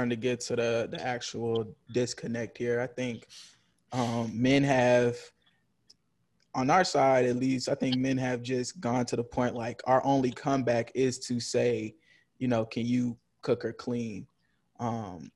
starting to get to the the actual disconnect here. I think um, men have on our side at least i think men have just gone to the point like our only comeback is to say you know can you cook or clean? Um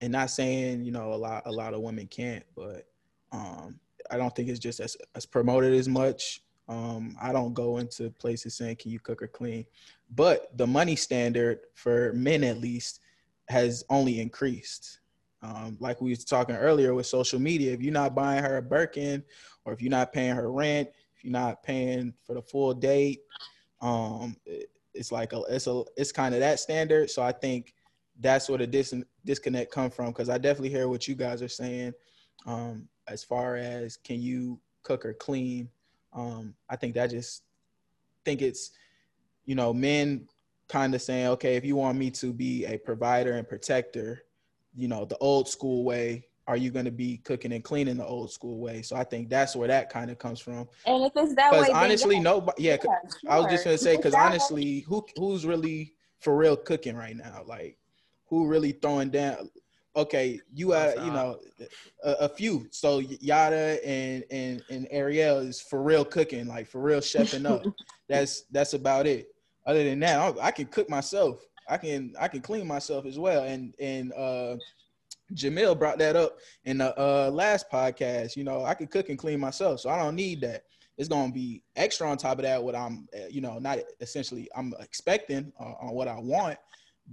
and not saying you know a lot a lot of women can't but um i don't think it's just as, as promoted as much. Um i don't go into places saying can you cook or clean? But the money standard for men at least has only increased um, like we was talking earlier with social media if you're not buying her a birkin or if you're not paying her rent if you're not paying for the full date um it's like a it's a it's kind of that standard so i think that's where the dis- disconnect come from because I definitely hear what you guys are saying um, as far as can you cook or clean. Um, I think that just think it's you know men kind of saying okay if you want me to be a provider and protector, you know the old school way. Are you going to be cooking and cleaning the old school way? So I think that's where that kind of comes from. And if it's that way, honestly, yeah. nobody. Yeah, yeah sure. I was just gonna say because honestly, who who's really for real cooking right now? Like who really throwing down. Okay, you uh, are you know a, a, few. So Yada and and and Ariel is for real cooking, like for real chefing up. that's that's about it. Other than that, I, I, can cook myself. I can I can clean myself as well. And and uh, Jamil brought that up in the uh, last podcast. You know, I can cook and clean myself, so I don't need that. It's gonna be extra on top of that. What I'm, you know, not essentially I'm expecting uh, on what I want,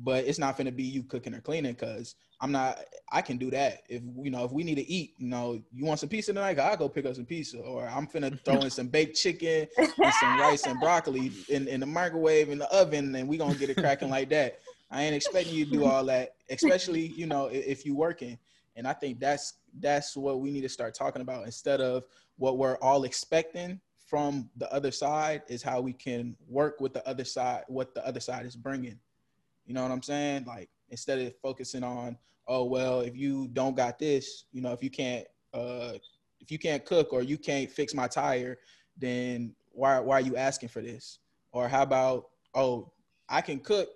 but it's not going to be you cooking or cleaning because I'm not. I can do that if you know if we need to eat. You know, you want some pizza tonight? I'll go pick up some pizza, or I'm finna throw in some baked chicken and some rice and broccoli in, in the microwave in the oven, and we gonna get it cracking like that. I ain't expecting you to do all that, especially you know if you working. And I think that's that's what we need to start talking about instead of what we're all expecting from the other side is how we can work with the other side, what the other side is bringing. You know what I'm saying? Like instead of focusing on, oh well, if you don't got this, you know, if you can't uh if you can't cook or you can't fix my tire, then why why are you asking for this? Or how about, oh, I can cook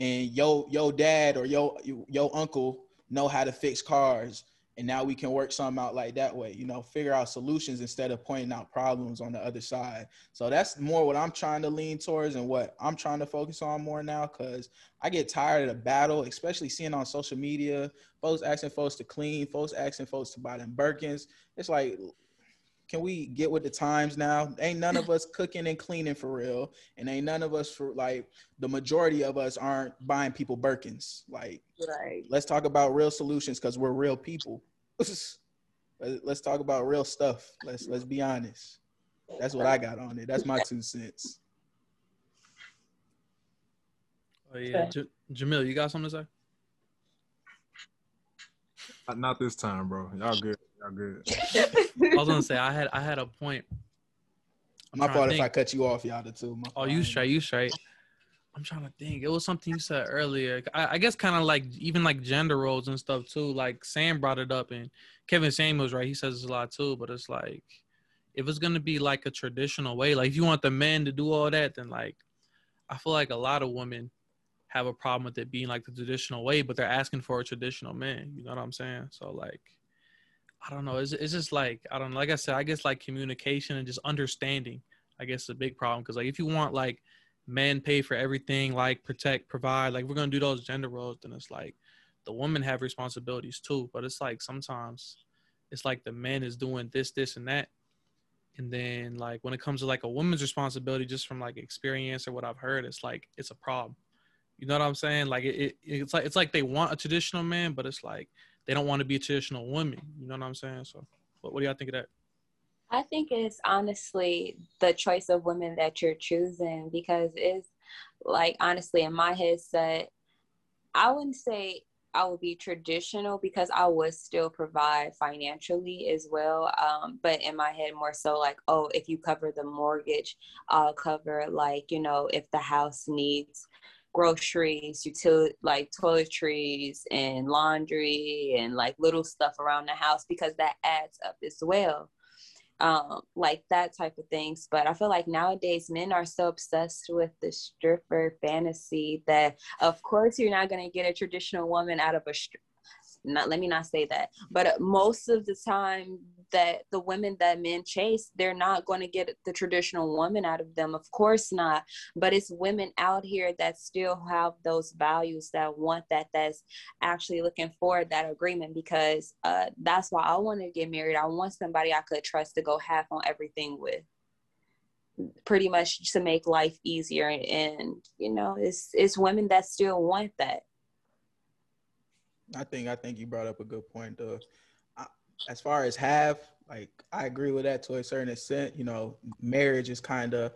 and yo yo dad or yo yo uncle know how to fix cars and now we can work something out like that way you know figure out solutions instead of pointing out problems on the other side. So that's more what i'm trying to lean towards and what i'm trying to focus on more now because i get tired of the battle especially seeing on social media folks asking folks to clean folks asking folks to buy them birkins. It's like can we get with the times now? Ain't none of us cooking and cleaning for real, and ain't none of us for like the majority of us aren't buying people Birkins. Like, right. let's talk about real solutions because we're real people. let's talk about real stuff. Let's let's be honest. That's what I got on it. That's my two cents. Oh yeah, J- Jamil, you got something to say? Not this time, bro. Y'all good. Y'all good. I was gonna say I had I had a point. I'm My fault if I cut you off, y'all. The two. My oh, you straight. You straight. I'm trying to think. It was something you said earlier. I, I guess kind of like even like gender roles and stuff too. Like Sam brought it up, and Kevin Samuels, right? He says a lot too. But it's like if it's gonna be like a traditional way, like if you want the men to do all that, then like I feel like a lot of women have a problem with it being like the traditional way, but they're asking for a traditional man. You know what I'm saying? So like I don't know. It's, it's just like I don't know. Like I said, I guess like communication and just understanding. I guess is a big problem because like if you want like men pay for everything, like protect, provide, like we're gonna do those gender roles, then it's like the women have responsibilities too. But it's like sometimes it's like the man is doing this, this, and that, and then like when it comes to like a woman's responsibility, just from like experience or what I've heard, it's like it's a problem. You know what I'm saying? Like it, it it's like it's like they want a traditional man, but it's like they don't want to be a traditional woman. You know what I'm saying? So, what, what do y'all think of that? I think it's honestly the choice of women that you're choosing because it's like honestly in my head set, I wouldn't say I would be traditional because I would still provide financially as well. Um, but in my head, more so like, oh, if you cover the mortgage, I'll cover like, you know, if the house needs groceries, utility like toiletries and laundry and like little stuff around the house because that adds up as well. um, like that type of things. But I feel like nowadays men are so obsessed with the stripper fantasy that, of course, you're not going to get a traditional woman out of a stripper not let me not say that but most of the time that the women that men chase they're not going to get the traditional woman out of them. Of course not. But it's women out here that still have those values that want that that's actually looking for that agreement because uh, that's why i want to get married. I want somebody i could trust to go half on everything with pretty much to make life easier. And you know it's it's women that still want that. I think I think you brought up a good point. Though, as far as have, like I agree with that to a certain extent. You know, marriage is kind of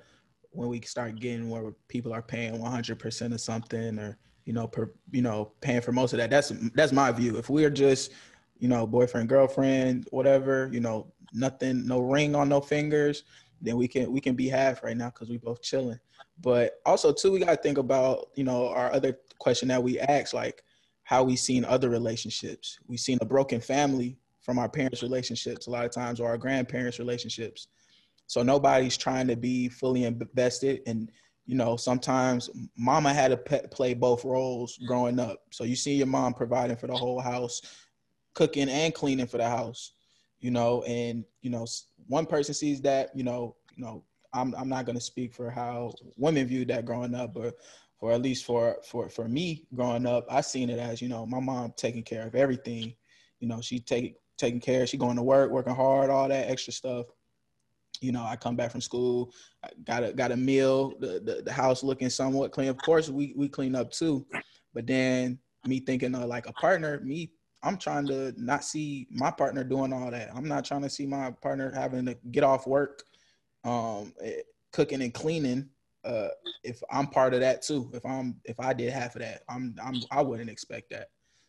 when we start getting where people are paying 100% of something, or you know, per you know, paying for most of that. That's that's my view. If we're just you know, boyfriend, girlfriend, whatever, you know, nothing, no ring on no fingers, then we can we can be half right now because we both chilling. But also too, we gotta think about you know our other question that we asked, like how we seen other relationships. We've seen a broken family from our parents' relationships a lot of times, or our grandparents' relationships. So nobody's trying to be fully invested. And, you know, sometimes mama had to pe- play both roles mm. growing up. So you see your mom providing for the whole house, cooking and cleaning for the house, you know, and, you know, one person sees that, you know, you know, I'm, I'm not going to speak for how women viewed that growing up, but or at least for for for me growing up, I seen it as you know my mom taking care of everything. You know, she take taking care. She going to work, working hard, all that extra stuff. You know, I come back from school, I got a got a meal, the, the, the house looking somewhat clean. Of course, we we clean up too, but then me thinking of like a partner, me I'm trying to not see my partner doing all that. I'm not trying to see my partner having to get off work, um, eh, cooking and cleaning uh, if I'm part of that too, if I'm if I did half of that, I'm I'm I wouldn't expect that.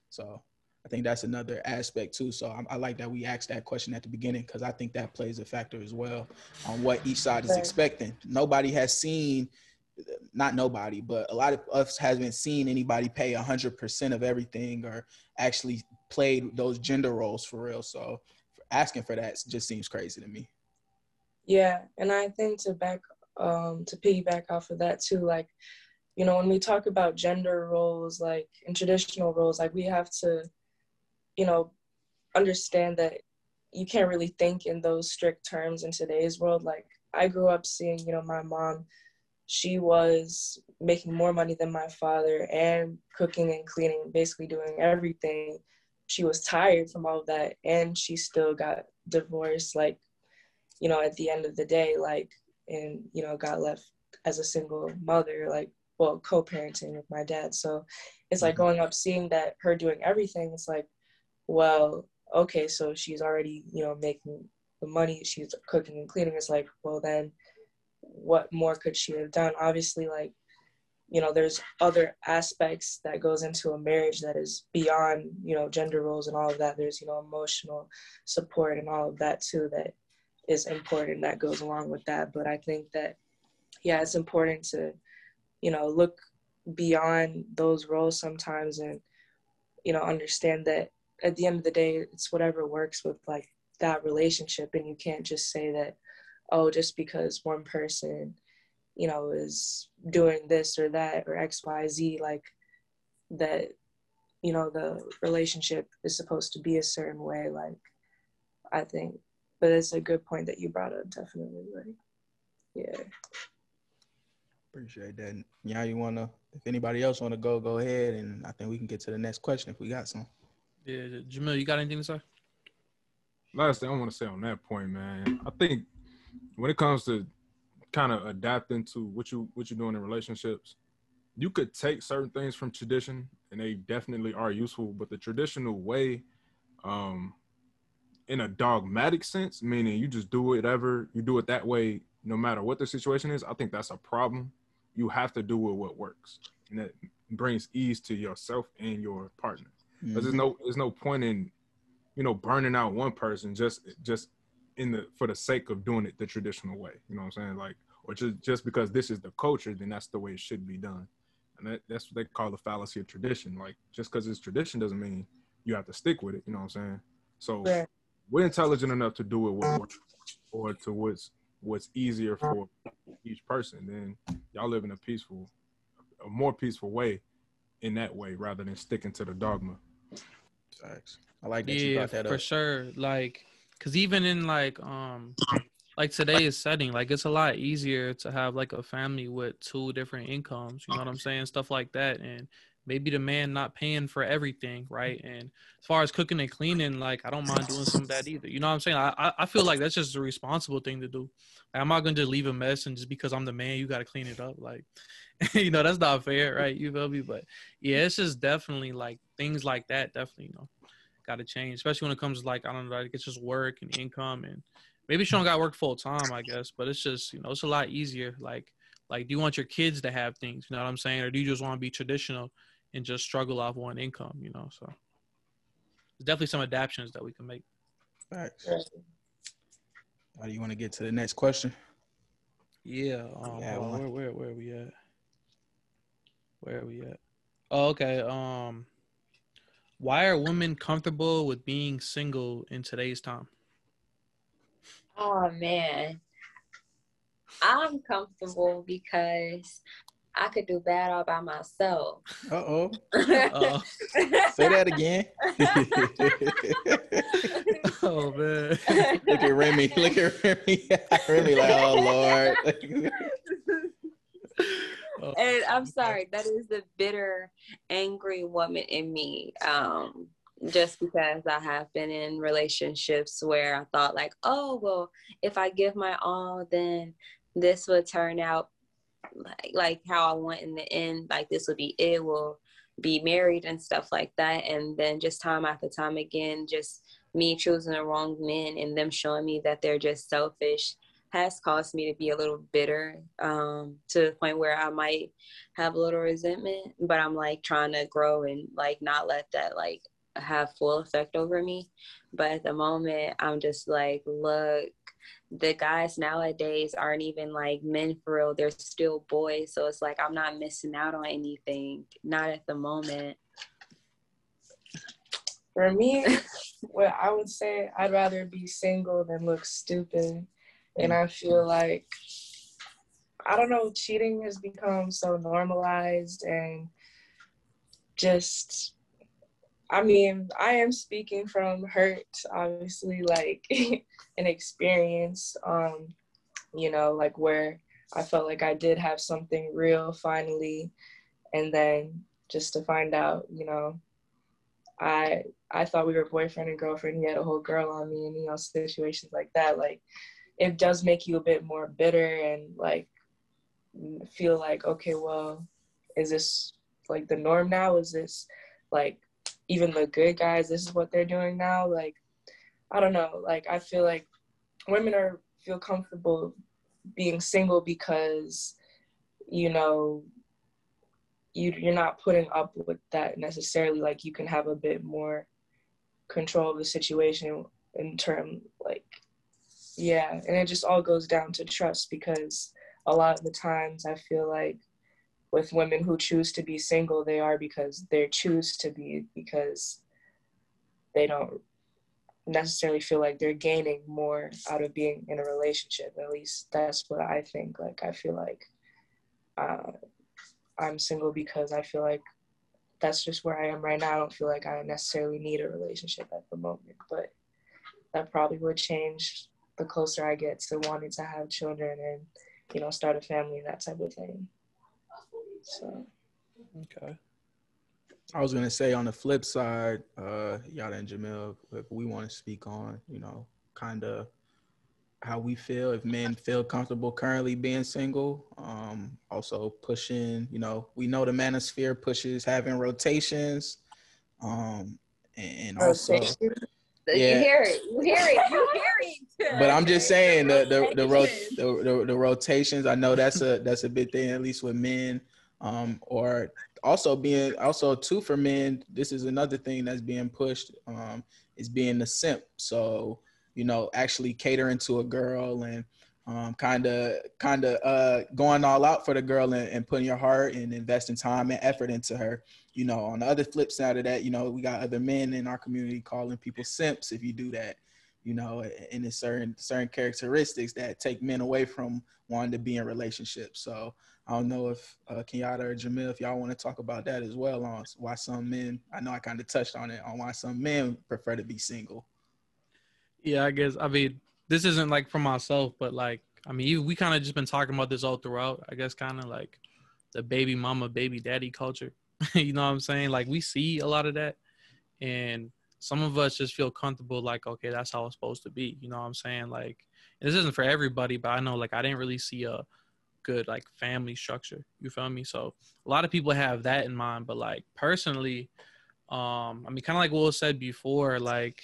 So I think that's another aspect too. So I, I like that we asked that question at the beginning because I think that plays a factor as well on what each side is expecting. Nobody has seen, not nobody, but a lot of us hasn't seen anybody pay hundred percent of everything or actually played those gender roles for real. So asking for that just seems crazy to me. Yeah, and I think to back um, to piggyback off of that too, like, you know, when we talk about gender roles, like in traditional roles, like we have to, you know, understand that you can't really think in those strict terms in today's world. Like I grew up seeing, you know, my mom, she was making more money than my father and cooking and cleaning, basically doing everything. She was tired from all of that and she still got divorced. Like, you know, at the end of the day, like and you know got left as a single mother like well co-parenting with my dad so it's like mm-hmm. growing up seeing that her doing everything it's like well okay so she's already you know making the money she's cooking and cleaning. It's like well then what more could she have done? Obviously like you know there's other aspects that goes into a marriage that is beyond you know gender roles and all of that. There's you know emotional support and all of that too that is important that goes along with that. But I think that, yeah, it's important to, you know, look beyond those roles sometimes and, you know, understand that at the end of the day, it's whatever works with like that relationship. And you can't just say that, oh, just because one person, you know, is doing this or that or X, Y, Z, like that, you know, the relationship is supposed to be a certain way. Like, I think but it's a good point that you brought up definitely like yeah appreciate that yeah you want to if anybody else want to go go ahead and i think we can get to the next question if we got some yeah jamil you got anything to say last thing i want to say on that point man i think when it comes to kind of adapting to what you what you're doing in relationships you could take certain things from tradition and they definitely are useful but the traditional way um in a dogmatic sense, meaning you just do whatever, you do it that way, no matter what the situation is, I think that's a problem. You have to do it what works. And that brings ease to yourself and your partner. Because mm-hmm. there's no there's no point in, you know, burning out one person just just in the for the sake of doing it the traditional way. You know what I'm saying? Like, or just just because this is the culture, then that's the way it should be done. And that, that's what they call the fallacy of tradition. Like, just because it's tradition doesn't mean you have to stick with it. You know what I'm saying? So we're intelligent enough to do it with or to what's what's easier for each person, then y'all live in a peaceful, a more peaceful way in that way rather than sticking to the dogma. I like that yeah, you brought that for up. sure. Like, cause even in like um like today's setting, like it's a lot easier to have like a family with two different incomes. You know what I'm saying? Stuff like that, and maybe the man not paying for everything, right? Mm-hmm. And as far as cooking and cleaning, like I don't mind doing some of that either. You know what I'm saying? I I- feel like that's just a responsible thing to do. Like, I'm not gonna just leave a mess and just because I'm the man, you gotta clean it up. Like, you know, that's not fair, right? You feel me? But yeah, it's just definitely like things like that. Definitely, you know, got to change, especially when it comes to like I don't know, like it's just work and income and maybe she don't got work full time, I guess. But it's just you know, it's a lot easier. Like, like do you want your kids to have things? You know what I'm saying, or do you just want to be traditional and just struggle off one income? You know, so there's definitely some adaptations that we can make. Facts. How do you want to get to the next question? Yeah. Um, Yeah, well- where where where are we at? Where are we at? Oh, okay. Um, why are women comfortable with being single in today's time? Oh man. I'm comfortable because I could do bad all by myself. Uh oh. Say that again. oh man. Look at Remy. Look at Remy. Remy like, oh Lord. Oh, and I'm sorry, that is the bitter, angry woman in me. Um, just because I have been in relationships where I thought like, oh well, if I give my all, then this would turn out like like how I want in the end. Like this will be it. Will be married and stuff like that. And then just time after time again, just me choosing the wrong men and them showing me that they're just selfish has caused me to be a little bitter um, to the point where I might have a little resentment, but I'm like trying to grow and like not let that like have full effect over me. But at the moment, I'm just like, look, the guys nowadays aren't even like men for real. They're still boys. So it's like I'm not missing out on anything. Not at the moment. For me, what I would say, I'd rather be single than look stupid. And I mm-hmm. feel like, I don't know, cheating has become so normalized and just, I mean, I am speaking from hurt, obviously, like an experience, um, you know, like where I felt like I did have something real finally. And then just to find out, you know, I I thought we were boyfriend and girlfriend. He had a whole girl on me, and you know situations like that. Like it does make you a bit more bitter and like feel like okay, well, is this like the norm now? Is this like even the good guys? This is what they're doing now. Like I don't know. Like I feel like women are feel comfortable being single because you know you you're not putting up with that necessarily like you can have a bit more control of the situation in term like yeah and it just all goes down to trust because a lot of the times i feel like with women who choose to be single they are because they choose to be because they don't necessarily feel like they're gaining more out of being in a relationship at least that's what i think like i feel like uh, i'm single because i feel like that's just where I am right now. I don't feel like I necessarily need a relationship at the moment, but that probably would change the closer I get to wanting to have children and, you know, start a family, that type of thing. So, okay. I was gonna say on the flip side, uh, Yada and Jamil, if we want to speak on, you know, kind of how we feel if men feel comfortable currently being single. Um, also pushing, you know, we know the manosphere pushes having rotations. Um, and also, You Yeah. hear it. You hear it. You hear it. but I'm just saying the the the, the, the, the rotations. I know that's a that's a big thing, at least with men. Um, or also being also too for men. This is another thing that's being pushed. Um, is being the simp. So you know, actually catering to a girl and kind of kind of uh, going all out for the girl and, and putting your heart and investing time and effort into her. You know, on the other flip side of that, you know, we got other men in our community calling people simps if you do that. You know, and it's certain certain characteristics that take men away from wanting to be in relationships. So I don't know if uh, Kenyatta or Jamil, if y'all want to talk about that as well on why some men. I know I kind of touched on it on why some men prefer to be single. Yeah, I guess. I mean, this isn't like for myself, but like, I mean, we kind of just been talking about this all throughout. I guess kind of like the baby mama, baby daddy culture. you know what I'm saying? Like we see a lot of that, and some of us just feel comfortable like okay that's how it's supposed to be you know what i'm saying? Like this isn't for everybody but i know like i didn't really see a good like family structure you feel me? So a lot of people have that in mind but like personally um i mean kind of like will said before like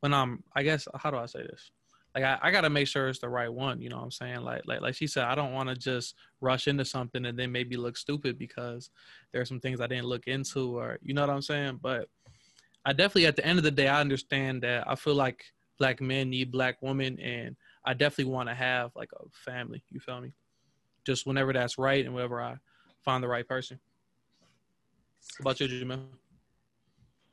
when i'm i guess how do i say this? Like I, I gotta make sure it's the right one you know what i'm saying? Like like like she said i don't want to just rush into something and then maybe look stupid because there's some things i didn't look into or you know what i'm saying? But I definitely at the end of the day I understand that I feel like black men need black women and I definitely want to have like a family. You feel me? Just whenever that's right and whenever I find the right person. About you, Jamil?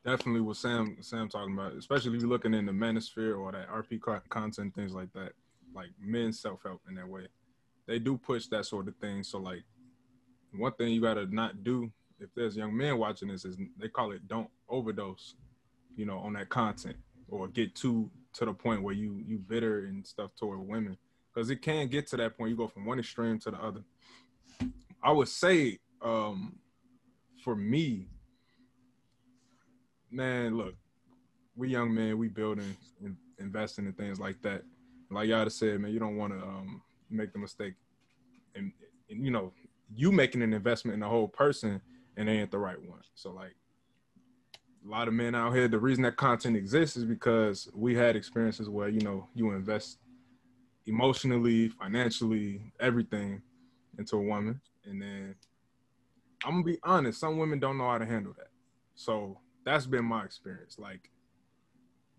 Definitely what Sam Sam talking about, especially if you're looking in the manosphere or that RP content, things like that, like men self help in that way. They do push that sort of thing. So like, one thing you gotta not do if there's young men watching this, is they call it don't overdose, you know, on that content or get too to the point where you you bitter and stuff toward women because it can get to that point. You go from one extreme to the other. I would say, um, for me, man, look, we young men, we building, and investing in things like that. Like y'all said, man, you don't want to um, make the mistake, and, and you know, you making an investment in the whole person and they ain't the right one. So like a lot of men out here, the reason that content exists is because we had experiences where, you know, you invest emotionally, financially, everything into a woman. And then I'm gonna be honest, some women don't know how to handle that. So that's been my experience. Like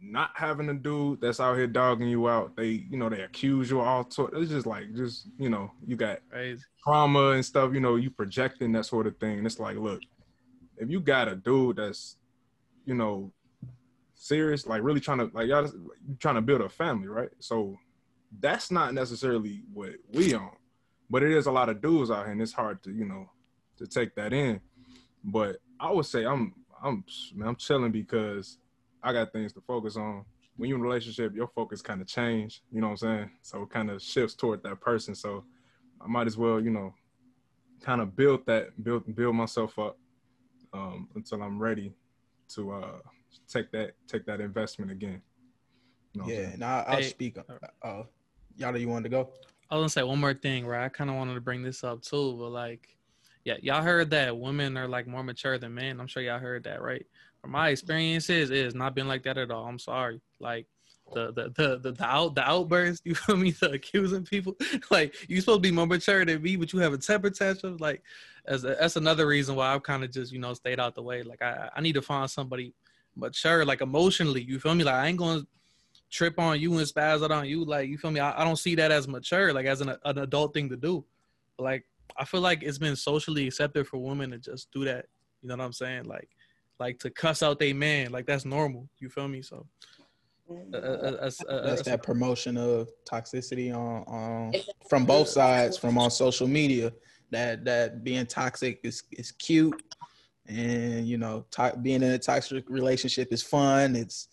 not having a dude that's out here dogging you out, they, you know, they accuse you all sort. It's just like, just you know, you got Crazy. trauma and stuff. You know, you projecting that sort of thing. And it's like, look, if you got a dude that's, you know, serious, like really trying to, like y'all, you trying to build a family, right? So that's not necessarily what we on, but it is a lot of dudes out here, and it's hard to, you know, to take that in. But I would say I'm, I'm, I'm chilling because I got things to focus on. When you're in a relationship, your focus kind of change. You know what I'm saying? So it kind of shifts toward that person. So I might as well, you know, kind of build that, build build myself up um, until I'm ready to uh, take that take that investment again. You know yeah, and I'll, I'll hey, speak. Uh, uh, y'all, do you wanted to go? I was gonna say one more thing, right? I kind of wanted to bring this up too, but like, yeah, y'all heard that women are like more mature than men. I'm sure y'all heard that, right? From my experiences, has not been like that at all. I'm sorry. Like the the the the, the out the outburst, you feel me? The accusing people. like you supposed to be more mature than me, but you have a temper tantrum. Like as a, that's another reason why I've kind of just, you know, stayed out the way. Like I I need to find somebody mature, like emotionally. You feel me? Like I ain't gonna trip on you and spaz out on you. Like you feel me? I, I don't see that as mature, like as an an adult thing to do. But, like I feel like it's been socially accepted for women to just do that. You know what I'm saying? Like like to cuss out they man. Like that's normal. You feel me? So uh, uh, uh, that's that promotion of toxicity on, on from both sides, from on social media. That that being toxic is is cute, and you know, to- being in a toxic relationship is fun. It's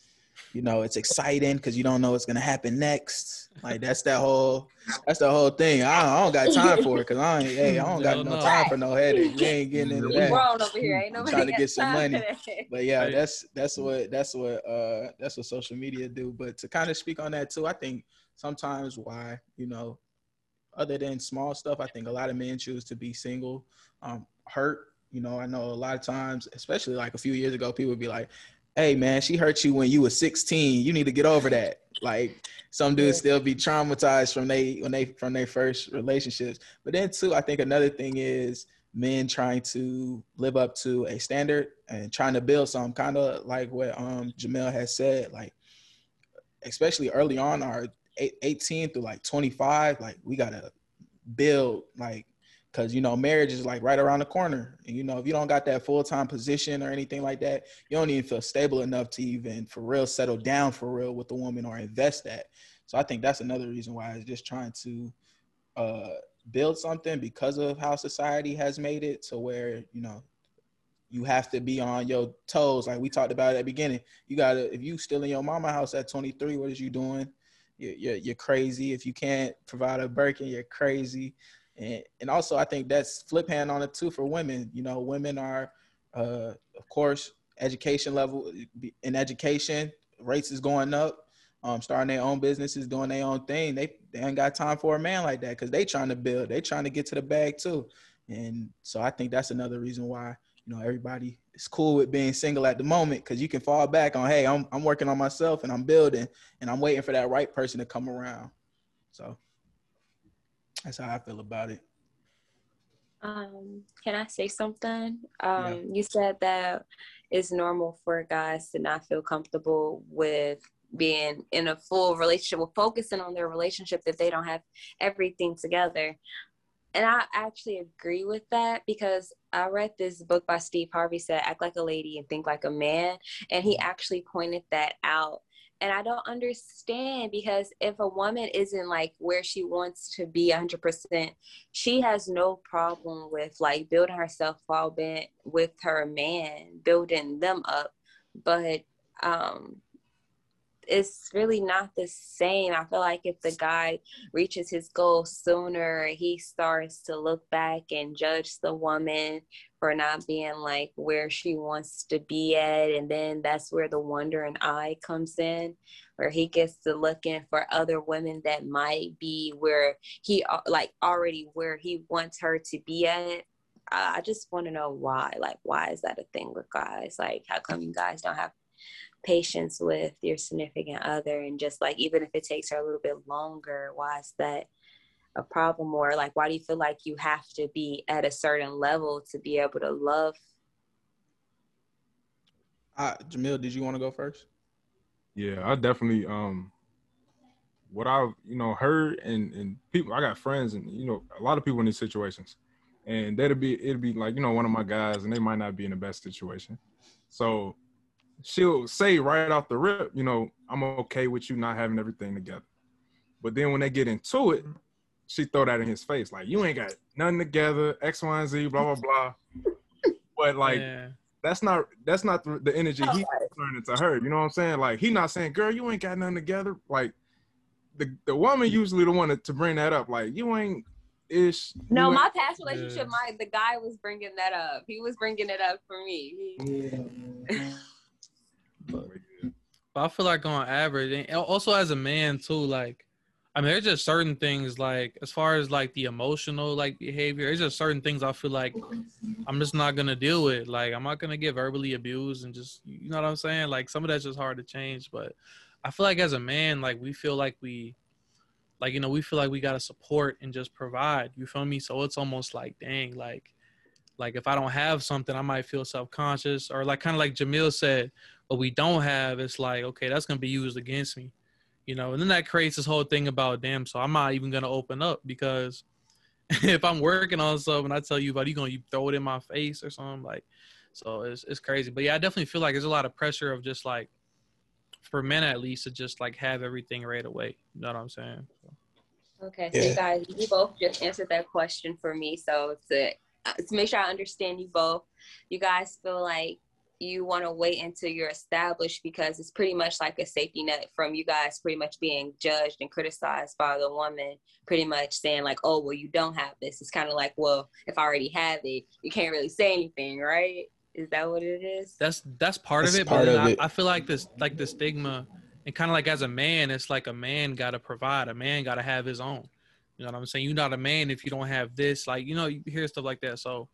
you know it's exciting because you don't know what's gonna happen next. Like that's that whole that's the whole thing. I don't, I don't got time for it because i ain't hey i don't got no, time for no headache. We ain't getting into that. grown over here. Ain't nobody trying to get some money. but yeah that's that's what that's what uh that's what social media do. But to kind of speak on that too i think sometimes why you know other than small stuff i think a lot of men choose to be single um hurt. You know i know a lot of times especially like a few years ago people would be like hey man, she hurt you when you were 16. You need to get over that. Like some dudes still be traumatized from they when they from their first relationships. But then too, I think another thing is men trying to live up to a standard and trying to build some kind of like what um Jamil has said, like especially early on our 18 through like 25, like we gotta build like because you know marriage is like right around the corner. And you know if you don't got that full-time position or anything like that you don't even feel stable enough to even for real settle down for real with a woman or invest that. So i think that's another reason why it's just trying to uh, build something because of how society has made it to where you know you have to be on your toes. Like we talked about at the beginning you gotta if you still in your mama house at 23 what is you doing? You're, you're, you're crazy. If you can't provide a Birkin you're crazy and, and also I think that's flip hand on it too for women. You know, women are, uh, of course, education level in education rates is going up. Um, starting their own businesses, doing their own thing. They they ain't got time for a man like that because they trying to build. They trying to get to the bag too. And so I think that's another reason why you know everybody is cool with being single at the moment because you can fall back on, hey, I'm I'm working on myself and I'm building and I'm waiting for that right person to come around. So that's how I feel about it. Um, can I say something? Um, yeah. You said that it's normal for guys to not feel comfortable with being in a full relationship or focusing on their relationship if they don't have everything together. And I actually agree with that because I read this book by Steve Harvey said act like a lady and think like a man and he actually pointed that out and I don't understand because if a woman isn't like where she wants to be 100%, she has no problem with like building herself while being with her man, building them up. But um, it's really not the same. I feel like if the guy reaches his goal sooner, he starts to look back and judge the woman for not being like where she wants to be at. And then that's where the wandering eye comes in, where he gets to looking for other women that might be where he like already where he wants her to be at. I just want to know why. Like, why is that a thing with guys? Like, how come you guys don't have patience with your significant other and just like even if it takes her a little bit longer why is that a problem? Or like why do you feel like you have to be at a certain level to be able to love? Uh jamil did you want to go first? Yeah i definitely um what i've you know heard and and people i got friends and you know a lot of people in these situations. And that'd be it'd be like you know one of my guys and they might not be in the best situation. So she'll say right off the rip, you know, I'm okay with you not having everything together. But then when they get into it, mm-hmm. she throw that in his face, like you ain't got nothing together, X, Y, and Z, blah blah blah. but like yeah. that's not that's not the, the energy he's turning to her. You know what I'm saying? Like he not saying, girl, you ain't got nothing together. Like the the woman usually the one to bring that up. Like you ain't ish. No, my past relationship, yeah. my the guy was bringing that up. He was bringing it up for me. Yeah. But, I feel like on average, and also as a man too, like I mean, there's just certain things like as far as like the emotional like behavior, there's just certain things I feel like I'm just not gonna deal with. Like I'm not gonna get verbally abused and just you know what I'm saying. Like some of that's just hard to change, but I feel like as a man, like we feel like we, like you know, we feel like we gotta support and just provide. You feel me? So it's almost like dang, like like if I don't have something, I might feel self conscious or like kind of like Jamil said, what we don't have, it's like, okay, that's gonna be used against me, you know. And then that creates this whole thing about, damn, so I'm not even gonna open up because if I'm working on something, I tell you about, you gonna you throw it in my face or something like. So it's it's crazy, but yeah, I definitely feel like there's a lot of pressure of just like, for men at least, to just like have everything right away. You know what I'm saying? So. Okay, so yeah. you guys, you both just answered that question for me. So to uh, to make sure I understand you both, you guys feel like you want to wait until you're established because it's pretty much like a safety net from you guys pretty much being judged and criticized by the woman pretty much saying like oh well you don't have this. It's kind of like well if i already have it you can't really say anything right? Is that what it is? That's that's part that's of it part but of I, it. I feel like this like the stigma and kind of like as a man it's like a man got to provide a man got to have his own. You know what i'm saying? You're not a man if you don't have this like you know you hear stuff like that. So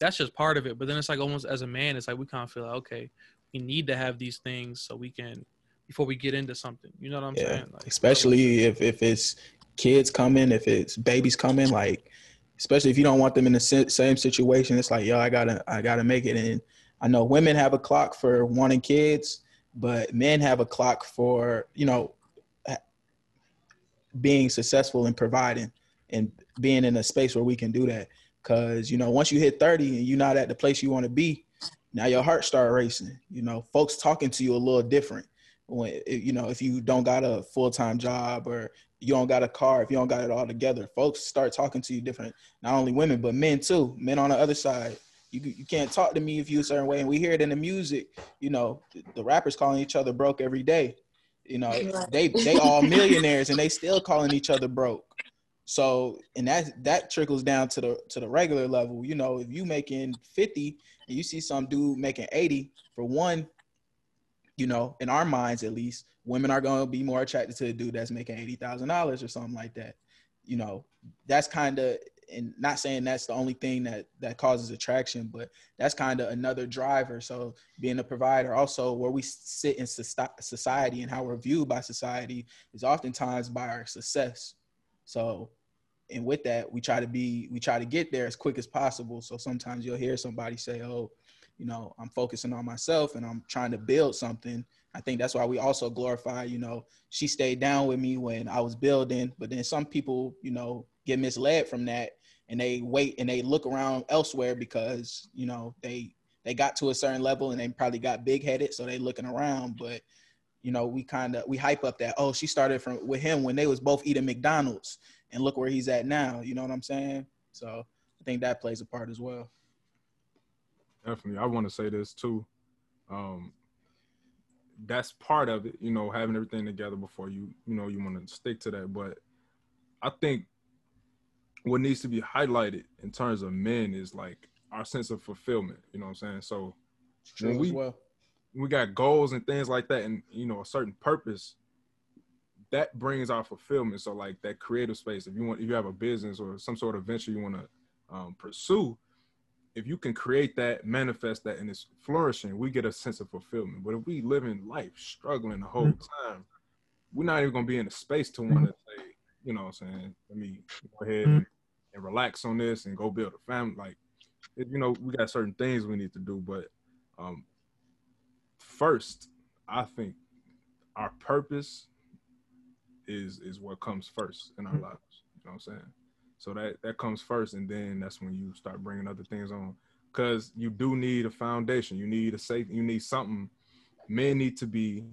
that's just part of it. But then it's like almost as a man, it's like we kind of feel like, okay, we need to have these things so we can before we get into something. You know what I'm yeah. saying? Like, especially if if it's kids coming, if it's babies coming, like especially if you don't want them in the same situation, it's like yo, I gotta I gotta make it. And I know women have a clock for wanting kids, but men have a clock for you know being successful in providing. and being in a space where we can do that. Cause you know, once you hit 30 and you're not at the place you want to be, now your heart start racing. You know, folks talking to you a little different when you know if you don't got a full-time job or you don't got a car if you don't got it all together folks start talking to you different not only women but men too men on the other side. You, you can't talk to me if you a certain way and we hear it in the music you know the rappers calling each other broke every day. You know they they all millionaires and they still calling each other broke so and that that trickles down to the to the regular level you know if you making 50 and you see some dude making 80 for one you know, in our minds at least, women are going to be more attracted to a dude that's making eighty thousand dollars or something like that. You know, that's kind of, and not saying that's the only thing that that causes attraction, but that's kind of another driver. So being a provider, also where we sit in society and how we're viewed by society is oftentimes by our success. So, and with that, we try to be, we try to get there as quick as possible. So sometimes you'll hear somebody say, "Oh." you know, I'm focusing on myself and I'm trying to build something. I think that's why we also glorify, you know, she stayed down with me when I was building, but then some people, you know, get misled from that and they wait and they look around elsewhere because, you know, they they got to a certain level and they probably got big headed, so they looking around, but you know, we kind of we hype up that oh, she started from with him when they was both eating McDonald's and look where he's at now, you know what I'm saying? So, I think that plays a part as well. Definitely. I want to say this too. Um, that's part of it, you know, having everything together before you, you know, you want to stick to that. But I think what needs to be highlighted in terms of men is like our sense of fulfillment. You know what I'm saying? So when we well. We got goals and things like that, and you know, a certain purpose. That brings our fulfillment. So like that creative space. If you want, if you have a business or some sort of venture you want to um, pursue, if you can create that, manifest that, and it's flourishing, we get a sense of fulfillment. But if we live in life struggling the whole mm-hmm. time, we're not even gonna be in a space to want to say, you know, what I'm saying, let me go ahead and, and relax on this and go build a family. Like, you know, we got certain things we need to do, but um, first, I think our purpose is is what comes first in our mm-hmm. lives. You know what I'm saying? So that that comes first, and then that's when you start bringing other things on. Because you do need a foundation. You need a safe. You need something. Men need to be,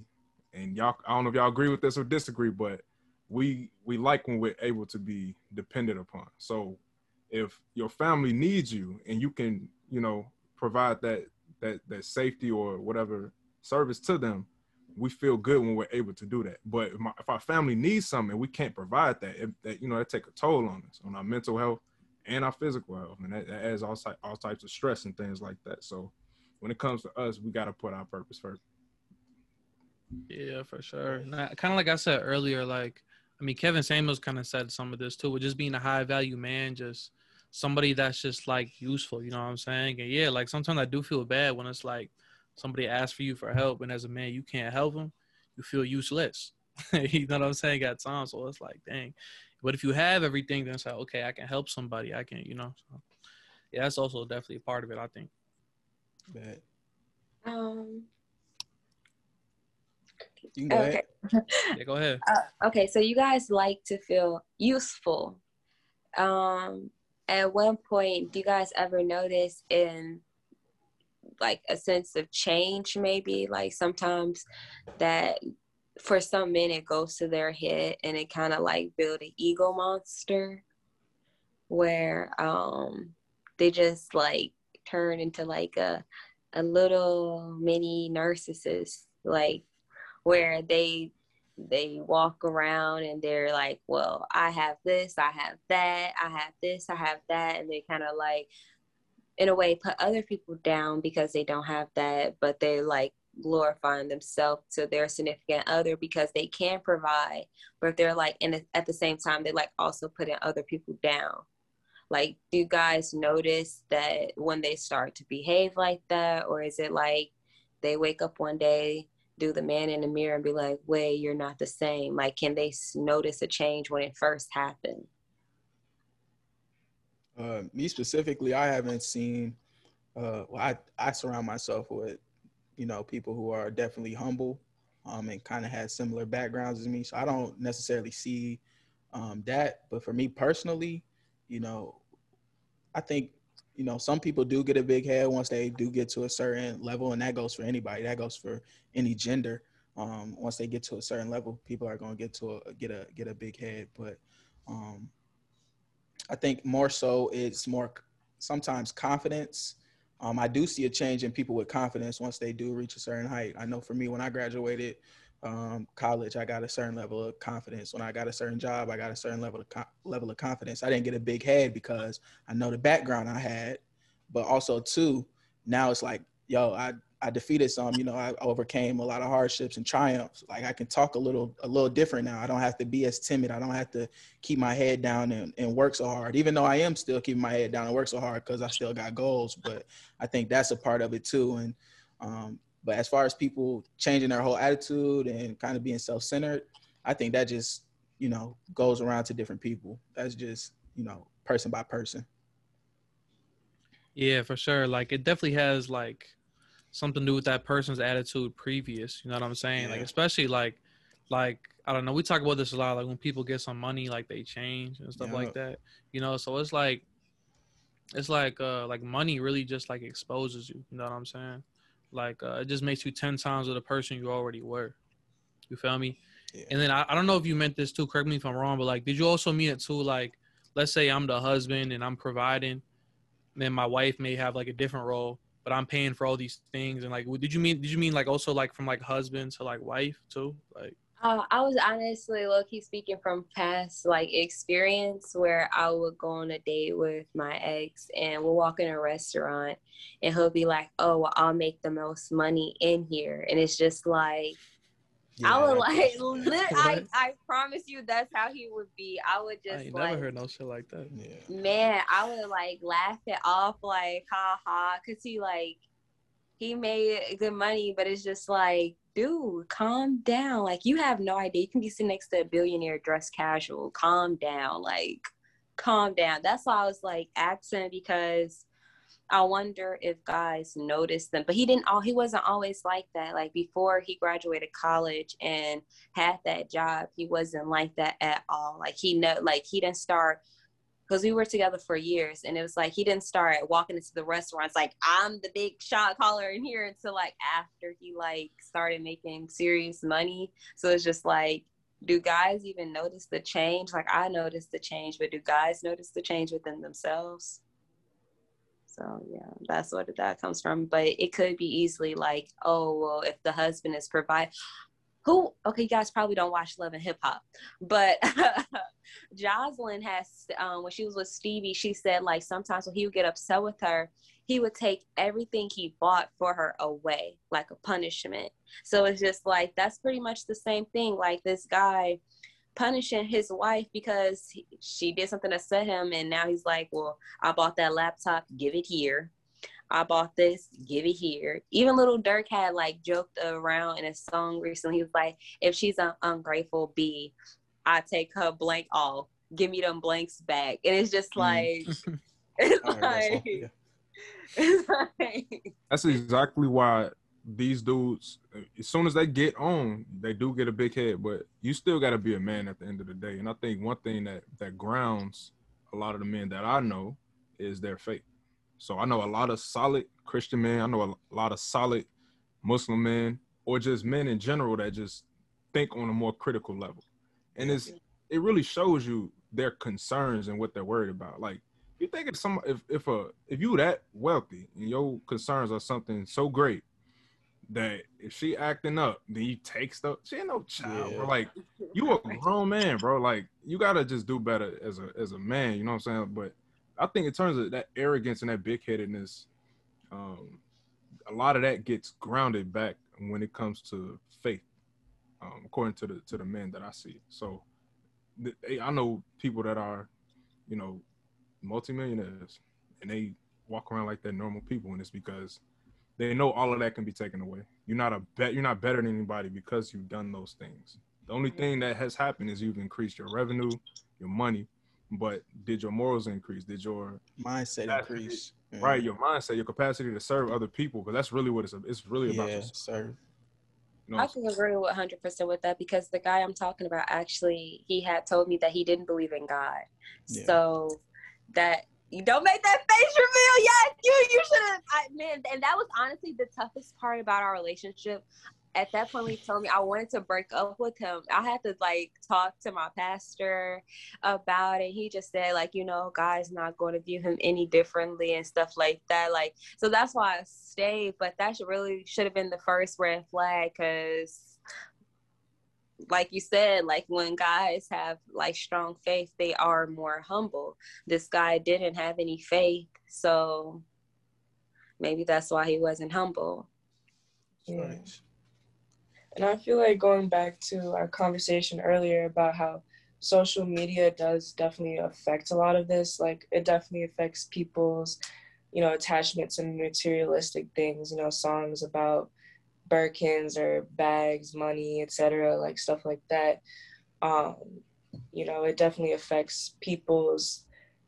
and y'all. I don't know if y'all agree with this or disagree, but we we like when we're able to be dependent upon. So if your family needs you and you can, you know, provide that that that safety or whatever service to them, we feel good when we're able to do that. But if, my, if our family needs something we can't provide that, that you know, that take a toll on us, on our mental health and our physical health, and that, that adds all, all types of stress and things like that. So when it comes to us, we got to put our purpose first. Yeah, for sure. Kind of like I said earlier, like I mean, Kevin Samuels kind of said some of this too, with just being a high value man, just somebody that's just like useful. You know what I'm saying? And yeah, like sometimes I do feel bad when it's like somebody asks for you for help, and as a man, you can't help them, you feel useless. you know what I'm saying? Got time, so it's like, dang. But if you have everything, then it's like, okay, I can help somebody. I can, you know. So, yeah, that's also definitely a part of it. I think. Bad. Um. You can go okay. ahead. yeah, go ahead. Uh, okay, so you guys like to feel useful. Um, at one point, do you guys ever notice in like a sense of change maybe like sometimes that for some men it goes to their head and it kind of like build an ego monster where um they just like turn into like a a little mini narcissist like where they they walk around and they're like well i have this i have that i have this i have that and they kind of like in a way put other people down because they don't have that but they like glorifying themselves to their significant other because they can provide but if they're like in at the same time they like also putting other people down. Like do you guys notice that when they start to behave like that or is it like they wake up one day do the man in the mirror and be like wait you're not the same. Like can they notice a change when it first happened uh, me specifically, I haven't seen. Uh, well, I I surround myself with, you know, people who are definitely humble, um, and kind of had similar backgrounds as me. So I don't necessarily see um, that. But for me personally, you know, I think you know some people do get a big head once they do get to a certain level, and that goes for anybody. That goes for any gender. Um, once they get to a certain level, people are going to get to a, get a get a big head. But um, I think more so it's more sometimes confidence. Um, I do see a change in people with confidence once they do reach a certain height. I know for me, when I graduated um, college, I got a certain level of confidence. When I got a certain job, I got a certain level of co- level of confidence. I didn't get a big head because I know the background I had, but also too, now it's like, yo, I I defeated some, you know, I overcame a lot of hardships and triumphs. Like I can talk a little, a little different now. I don't have to be as timid. I don't have to keep my head down and, and work so hard, even though I am still keeping my head down and work so hard because I still got goals. But I think that's a part of it too. And, um, but as far as people changing their whole attitude and kind of being self-centered, I think that just, you know, goes around to different people. That's just, you know, person by person. Yeah, for sure. Like it definitely has like something to do with that person's attitude previous. You know what I'm saying? Yeah. Like especially like like I don't know. We talk about this a lot. Like when people get some money, like they change and stuff yeah. like that. You know, so it's like it's like uh like money really just like exposes you. You know what I'm saying? Like uh, it just makes you ten times of the person you already were. You feel me? Yeah. And then I, I don't know if you meant this too. Correct me if I'm wrong, but like, did you also mean it too? Like, let's say I'm the husband and I'm providing, then my wife may have like a different role but I'm paying for all these things and like did you mean did you mean like also like from like husband to like wife too like uh, I was honestly low key speaking from past like experience where I would go on a date with my ex and we'll walk in a restaurant and he'll be like, Oh, well, I'll make the most money in here. And it's just like, yeah, I would like, I, I promise you, that's how he would be. I would just I ain't like, never heard no shit like that. Yeah. Man, I would like laugh it off, like, ha ha, cause he like, he made good money, but it's just like, dude, calm down. Like, you have no idea. You can be sitting next to a billionaire dressed casual. Calm down. Like, calm down. That's why I was like accent because I wonder if guys notice them, but he didn't all he wasn't always like that. Like before he graduated college and had that job, he wasn't like that at all. Like he know like he didn't start because we were together for years and it was like he didn't start walking into the restaurants like I'm the big shot caller in here until like after he like started making serious money. So it's just like do guys even notice the change? Like I noticed the change, but do guys notice the change within themselves? So yeah, that's what that comes from. But it could be easily like, oh well, if the husband is provide who okay, you guys probably don't watch Love and Hip Hop, but Joseline has um, when she was with Stevie, she said like sometimes when he would get upset with her, he would take everything he bought for her away, like a punishment. So it's just like that's pretty much the same thing. Like this guy punishing his wife because he, she did something to set him and now he's like well i bought that laptop give it here i bought this give it here even Lil Durk had like joked around in a song recently he was like if she's an ungrateful bee i take her blank off give me them blanks back and it's just mm. like mm. it's, like, yeah. it's like that's exactly why these dudes, as soon as they get on, they do get a big head, but you still got to be a man at the end of the day. And I think one thing that that grounds a lot of the men that I know is their faith. So I know a lot of solid Christian men. I know a lot of solid Muslim men, or just men in general that just think on a more critical level. And it's it really shows you their concerns and what they're worried about. Like you think if some if if a if you that wealthy and your concerns are something so great that if she acting up, then you take stuff. She ain't no child, yeah. bro. Like you a grown man, bro. Like you gotta just do better as a as a man. You know what I'm saying? But I think in terms of that arrogance and that big headedness, um, a lot of that gets grounded back when it comes to faith, um, according to the to the men that I see. So I know people that are, you know, multimillionaires, and they walk around like they're normal people, and it's because they know all of that can be taken away. You're not a bet. You're not better than anybody because you've done those things. The only thing that has happened is you've increased your revenue, your money, but did your morals increase? Did your mindset increase? Right, your mindset, your capacity to serve other people, because that's really what it's. It's really about. Yeah, serve. You know I can agree with 100% with that because the guy I'm talking about actually, he had told me that he didn't believe in God. Yeah. So that you don't make that face reveal. Yes, you you should have. Man, and that was honestly the toughest part about our relationship at that point, he told me I wanted to break up with him. I had to like talk to my pastor about it. He just said, like, you know, God's not going to view him any differently and stuff like that. Like, so that's why I stayed. But that really should have been the first red flag because like you said, like when guys have like strong faith, they are more humble. This guy didn't have any faith, so maybe that's why he wasn't humble. Yeah. And I feel like going back to our conversation earlier about how social media does definitely affect a lot of this. Like it definitely affects people's, you know, attachments and materialistic things, you know, songs about Birkins or bags, money, etc., like stuff like that. Um, you know, it definitely affects people's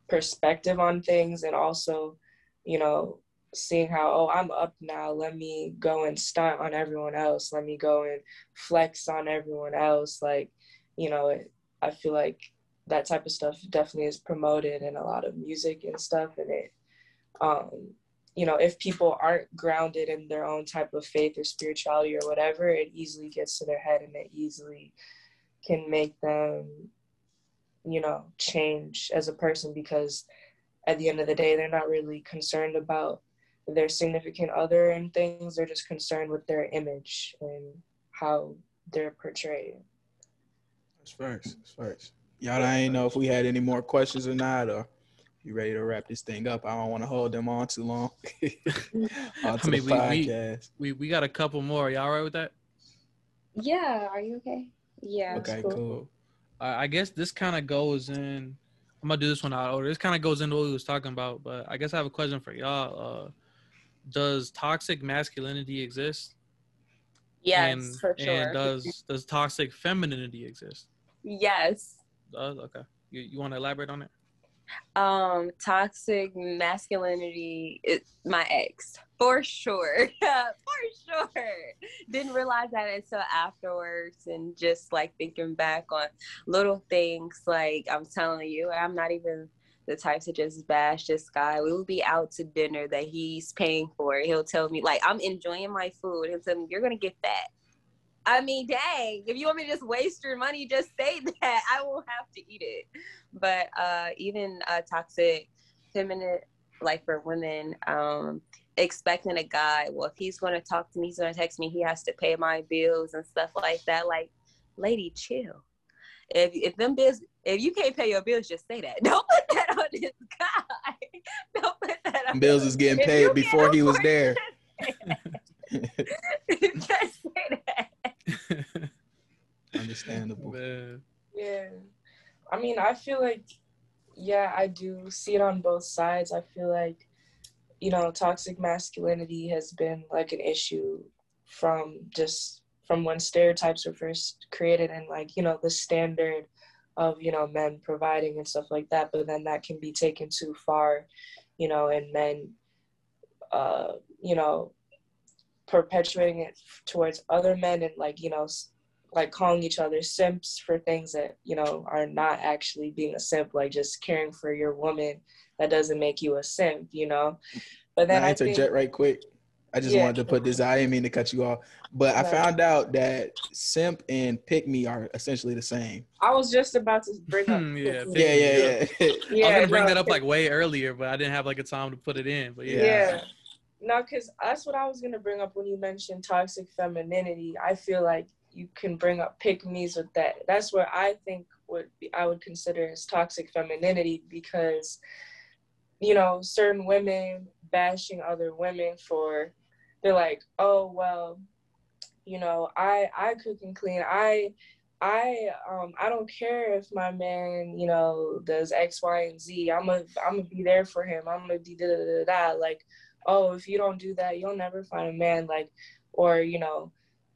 perspective on things and also, you know, seeing how oh i'm up now let me go and stunt on everyone else let me go and flex on everyone else like you know it, i feel like that type of stuff definitely is promoted in a lot of music and stuff and it um you know if people aren't grounded in their own type of faith or spirituality or whatever it easily gets to their head and it easily can make them you know change as a person because at the end of the day they're not really concerned about their significant other and things. They're just concerned with their image and how they're portrayed. That's facts. That's facts. Y'all, I ain't know if we had any more questions or not, or you ready to wrap this thing up? I don't want to hold them on too long. on I mean, we, we, we, we got a couple more. Y'all right with that? Yeah. Are you okay? Yeah. Okay. Cool. cool. I guess this kind of goes in. I'm gonna do this one out of order. This kind of goes into what we was talking about, but I guess I have a question for y'all. Uh, does toxic masculinity exist? Yes, and, for sure. And does does toxic femininity exist? Yes. Does okay. You you want to elaborate on it? Um, toxic masculinity is my ex for sure, for sure. Didn't realize that until afterwards, and just like thinking back on little things. Like I'm telling you, I'm not even the type to just bash this guy. We will be out to dinner that he's paying for. He'll tell me like I'm enjoying my food. He'll tell me you're gonna get fat. I mean, dang, if you want me to just waste your money, just say that. I will have to eat it. But uh even uh toxic feminine like for women, um, expecting a guy, well, if he's gonna talk to me, he's gonna text me, he has to pay my bills and stuff like that. Like, lady, chill. If if them bills if you can't pay your bills, just say that. Don't put that on this guy. Don't put that on. Bills is getting paid before he was there. just say that. Understandable. Man. Yeah. I mean, I feel like, yeah, I do see it on both sides. I feel like, you know, toxic masculinity has been like an issue from just from when stereotypes were first created and like, you know, the standard of you know men providing and stuff like that but then that can be taken too far you know and men uh you know perpetuating it towards other men and like you know like calling each other simps for things that you know are not actually being a simp like just caring for your woman that doesn't make you a simp you know but then I interject think, right quick I just yeah. wanted to put this. I didn't mean to cut you off, but I found out that simp and pick me are essentially the same. I was just about to bring up. Hmm, yeah, yeah, yeah, yeah, yeah. I was gonna bring no, that up like way earlier, but I didn't have like a time to put it in. But yeah. Yeah. No, because that's what I was gonna bring up when you mentioned toxic femininity. I feel like you can bring up pick me's with that. That's where I think would be, I would consider as toxic femininity because, you know, certain women bashing other women for they're like, oh well, you know, I I cook and clean. I I um I don't care if my man, you know, does X, Y, and Z. I'm gonna I'm gonna be there for him. I'm gonna be da da da da. Like, oh, if you don't do that, you'll never find a man. Like, or you know,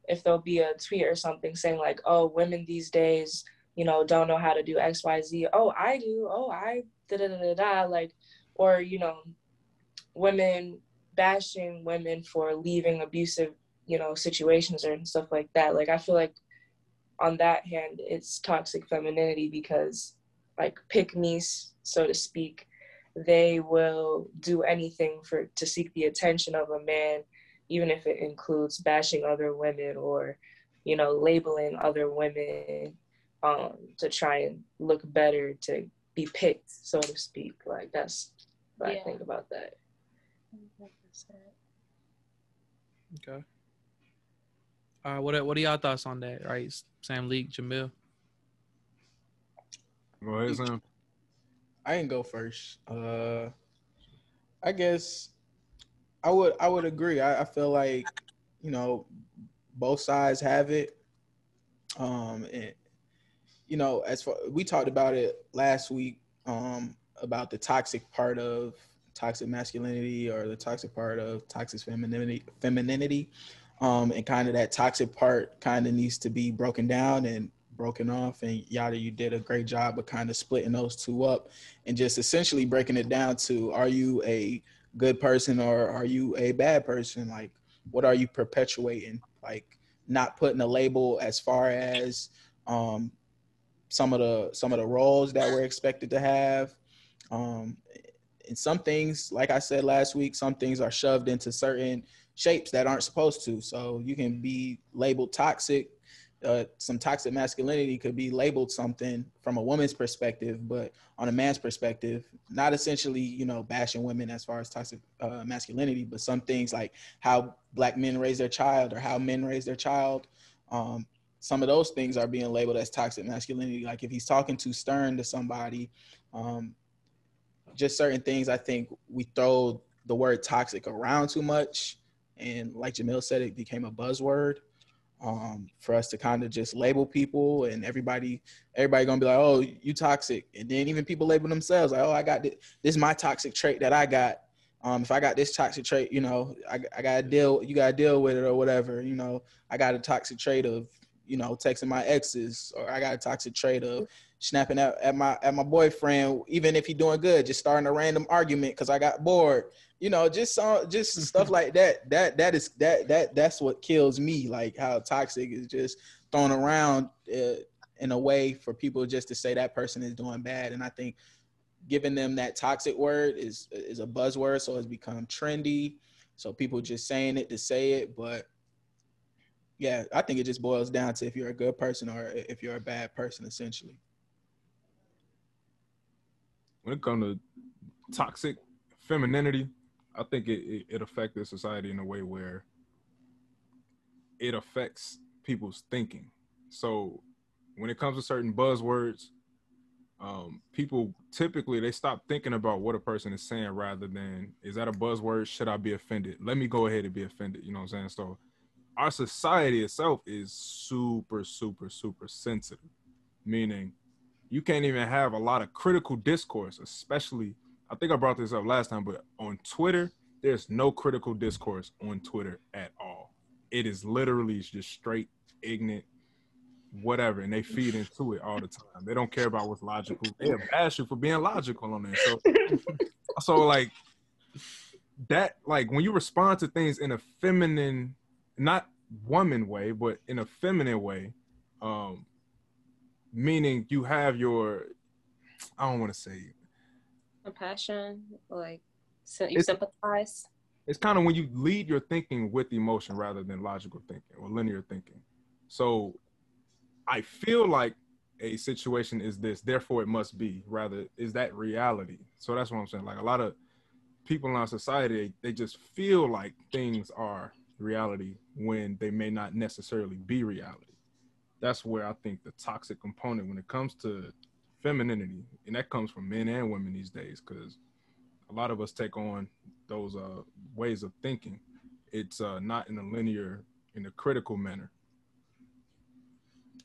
if there'll be a tweet or something saying like, oh, women these days, you know, don't know how to do X, Y, Z. Oh, I do. Oh, I da da da da da. Like, or you know, women bashing women for leaving abusive you know situations or stuff like that like i feel like on that hand it's toxic femininity because like pick me so to speak they will do anything for to seek the attention of a man even if it includes bashing other women or you know labeling other women um, to try and look better to be picked so to speak like that's what yeah. i think about that 100%. okay uh, what what are y'all thoughts on that? Right, Sam Leak, Jamil. Go ahead, Sam. I can go first. Uh, I guess I would I would agree. I, I feel like you know both sides have it. Um, and you know, as far we talked about it last week, um, about the toxic part of toxic masculinity or the toxic part of toxic femininity. Femininity, um, and kind of that toxic part kind of needs to be broken down and broken off. And Yada, you did a great job of kind of splitting those two up and just essentially breaking it down to: Are you a good person or are you a bad person? Like, what are you perpetuating? Like, not putting a label as far as um, some of the some of the roles that we're expected to have. Um, and some things, like I said last week, some things are shoved into certain shapes that aren't supposed to. So you can be labeled toxic. Uh, some toxic masculinity could be labeled something from a woman's perspective, but on a man's perspective, not essentially, you know, bashing women as far as toxic uh, masculinity, but some things like how black men raise their child or how men raise their child. Um, some of those things are being labeled as toxic masculinity. Like if he's talking too stern to somebody, um, just certain things. I think we throw the word toxic around too much and like Jamil said, it became a buzzword um, for us to kind of just label people and everybody, everybody gonna be like, oh, you toxic. And then even people label themselves like, oh, I got this, this is my toxic trait that I got. Um, if I got this toxic trait, you know, I, I gotta deal, you gotta deal with it or whatever. You know, I got a toxic trait of, you know, texting my exes, or I got a toxic trait of snapping at, at my at my boyfriend, even if he's doing good, just starting a random argument because I got bored you know, just some, just stuff like that. That that is that that that's what kills me. Like how toxic is just thrown around uh, in a way for people just to say that person is doing bad. And I think giving them that toxic word is is a buzzword, so it's become trendy. So people just saying it to say it, but yeah, I think it just boils down to if you're a good person or if you're a bad person, essentially. When it comes to toxic femininity, I think it, it, affected society in a way where it affects people's thinking. So when it comes to certain buzzwords, um, people typically they stop thinking about what a person is saying rather than is that a buzzword? Should I be offended? Let me go ahead and be offended. You know what I'm saying? So our society itself is super, super, super sensitive, meaning you can't even have a lot of critical discourse, especially I think I brought this up last time, but on Twitter, there's no critical discourse on Twitter at all. It is literally just straight ignorant, whatever, and they feed into it all the time. They don't care about what's logical. They bash you for being logical on there. So, so like that, like when you respond to things in a feminine, not woman way, but in a feminine way, um, meaning you have your, I don't want to say compassion, like so you it's, sympathize. It's kind of when you lead your thinking with emotion rather than logical thinking or linear thinking. So I feel like a situation is this, therefore it must be. Rather, is that reality? So that's what I'm saying. Like a lot of people in our society, they just feel like things are reality when they may not necessarily be reality. That's where I think the toxic component when it comes to femininity, and that comes from men and women these days, because a lot of us take on those uh, ways of thinking. It's uh, not in a linear, in a critical manner.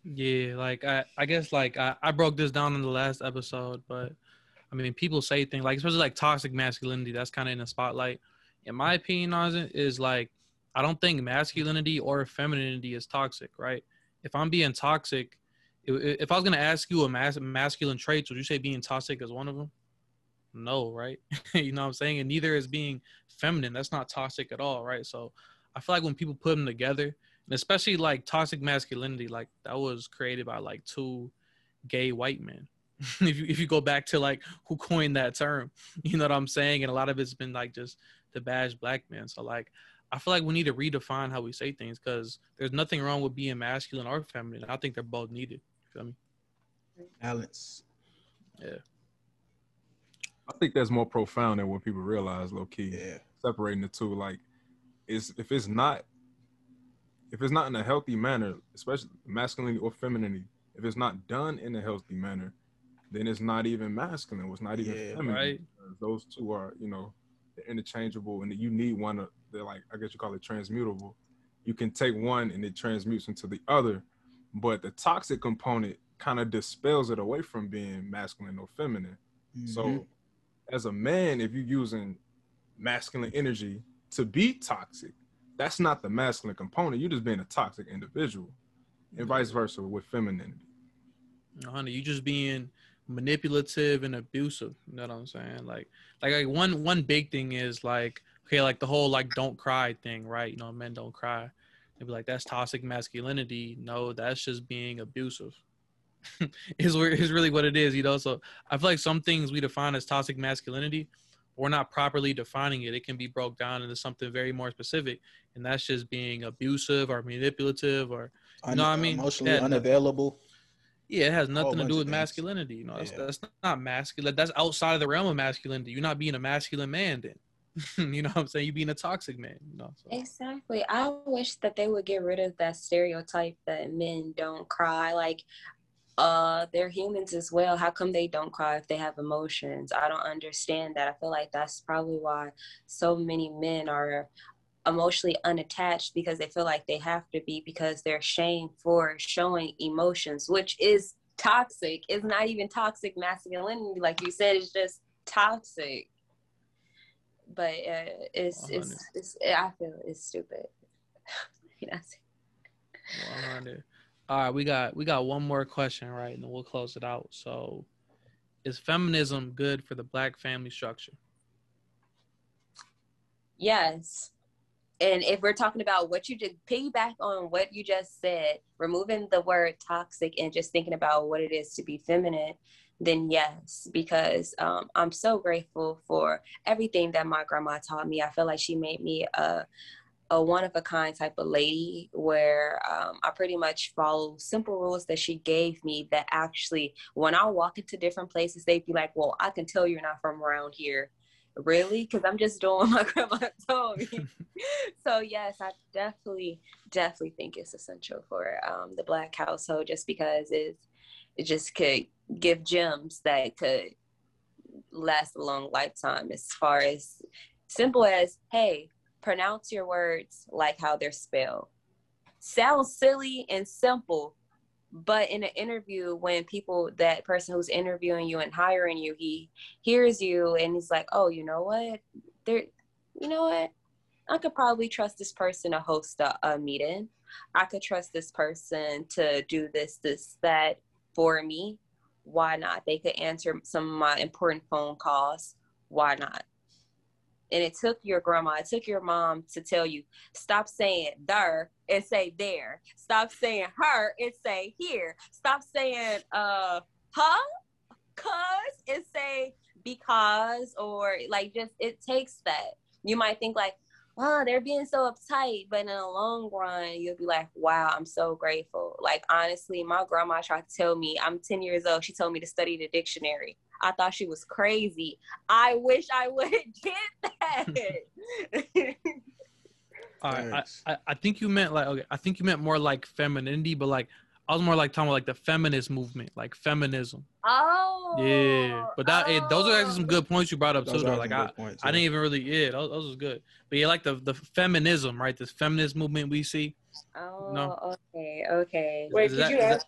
Yeah, like I, I guess like I, I broke this down in the last episode, but I mean, people say things like, especially like toxic masculinity, that's kind of in the spotlight. In my opinion on it, is like, I don't think masculinity or femininity is toxic, right? If I'm being toxic, if I was gonna ask you a mas- masculine traits, would you say being toxic is one of them? No, right? you know what I'm saying? And neither is being feminine. That's not toxic at all, right? So I feel like when people put them together, and especially like toxic masculinity, like that was created by like two gay white men. if you if you go back to like who coined that term, you know what I'm saying, and a lot of it's been like just the bash black men. So like I feel like we need to redefine how we say things because there's nothing wrong with being masculine or feminine. I think they're both needed. Feel me? Balance. Yeah. I think that's more profound than what people realize, low key. Yeah. Separating the two, like, is if it's not, if it's not in a healthy manner, especially masculinity or femininity, if it's not done in a healthy manner, then it's not even masculine. It's not even Yeah, feminine. right. Those two are, you know, they're interchangeable, and you need one. Of, they're like, I guess you call it transmutable. You can take one and it transmutes into the other, but the toxic component kind of dispels it away from being masculine or feminine. Mhm. So, as a man, if you're using masculine energy to be toxic, that's not the masculine component. You're just being a toxic individual, and vice versa with femininity. You honey, you're just being manipulative and abusive. You know what I'm saying? Like, like, like one one big thing is like, okay, like the whole like don't cry thing, right? You know, men don't cry. They'd be like, that's toxic masculinity. No, that's just being abusive. is is really what it is, you know. So I feel like some things we define as toxic masculinity, we're not properly defining it. It can be broke down into something very more specific, and that's just being abusive or manipulative or you know what I mean? Emotionally unavailable. yeah, it has nothing to do with masculinity. You know, that's, Yeah. that's not masculine. That's outside of the realm of masculinity. You're not being a masculine man then. you know what I'm saying? You're being a toxic man. You know. So. Exactly. I wish that they would get rid of that stereotype that men don't cry. Like, uh, they're humans as well. How come they don't cry if they have emotions? I don't understand that. I feel like that's probably why so many men are emotionally unattached because they feel like they have to be because they're shamed for showing emotions, which is toxic. It's not even toxic masculinity, like you said. It's just toxic. But uh, it's, it's it's I feel it's stupid. you know. 100. All right, we got we got one more question, right, and then we'll close it out. So, is feminism good for the black family structure? Yes. And if we're talking about what you did, piggyback on what you just said, removing the word toxic and just thinking about what it is to be feminine, then yes, because um, I'm so grateful for everything that my grandma taught me. I feel like she made me a, a one of a kind type of lady where um, I pretty much follow simple rules that she gave me that actually, when I walk into different places, they'd be like, well, I can tell you're not from around here. Really? Because i'm just doing what my grandma told me. So yes i definitely definitely think it's essential for um, the black household just because it, it just could give gems that could last a long lifetime as far as simple as hey pronounce your words like how they're spelled. Sounds silly and simple but in an interview when people that person who's interviewing you and hiring you he hears you and he's like oh you know what? There you know what? I could probably trust this person to host a, a meeting. I could trust this person to do this this that for me why not they could answer some of my important phone calls why not and it took your grandma, it took your mom to tell you, stop saying there and say there. Stop saying her and say here. Stop saying uh huh, cause and say because or like just it takes that. You might think like, wow, they're being so uptight, but in the long run, you'll be like, wow, I'm so grateful. Like honestly, my grandma tried to tell me, I'm 10 years old. She told me to study the dictionary. I thought she was crazy. I wish I would get that. All right, I, I, I think you meant like okay, I think you meant more like femininity, but like I was more like talking about like the feminist movement, like feminism. oh. Yeah, but that eh, those are actually some good points you brought up Those too. Though. are Like I, good points, I didn't even really yeah, those, those was good. But yeah, like the the feminism, right? This feminist movement we see. Oh, No. okay, okay. Wait, Is could that- you is ask?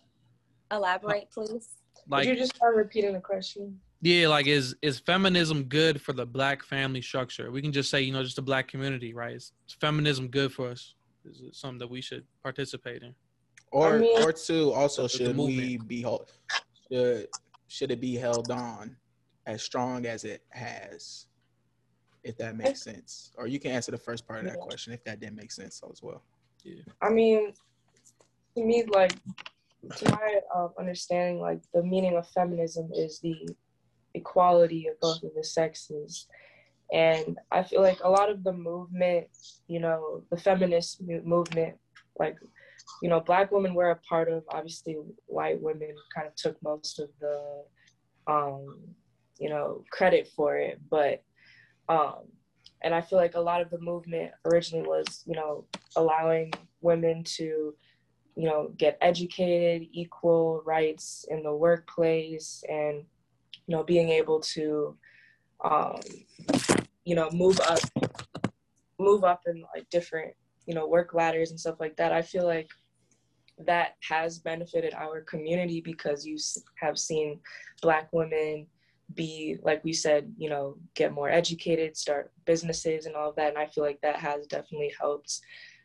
Elaborate, please. Like could you just start repeating the question? Yeah, like is is feminism good for the black family structure? We can just say, you know, just the black community, right? Is feminism good for us? Is it something that we should participate in? Or I mean- or two, also should we be held should should it be held on as strong as it has? if that makes sense. Or you can answer the first part of that question if that didn't make sense as well. Yeah. I mean, to me, like, to my uh, understanding, like, the meaning of feminism is the equality of both of the sexes. And I feel like a lot of the movement, you know, the feminist movement, like, you know, black women were a part of, obviously, white women kind of took most of the, um, you know, credit for it. But um, and I feel like a lot of the movement originally was, you know, allowing women to, you know, get educated, equal rights in the workplace, and, you know, being able to, um, you know, move up, move up in like different, you know, work ladders and stuff like that. I feel like that has benefited our community because you have seen Black women be like we said you know get more educated start businesses and all of that and i feel like that has definitely helped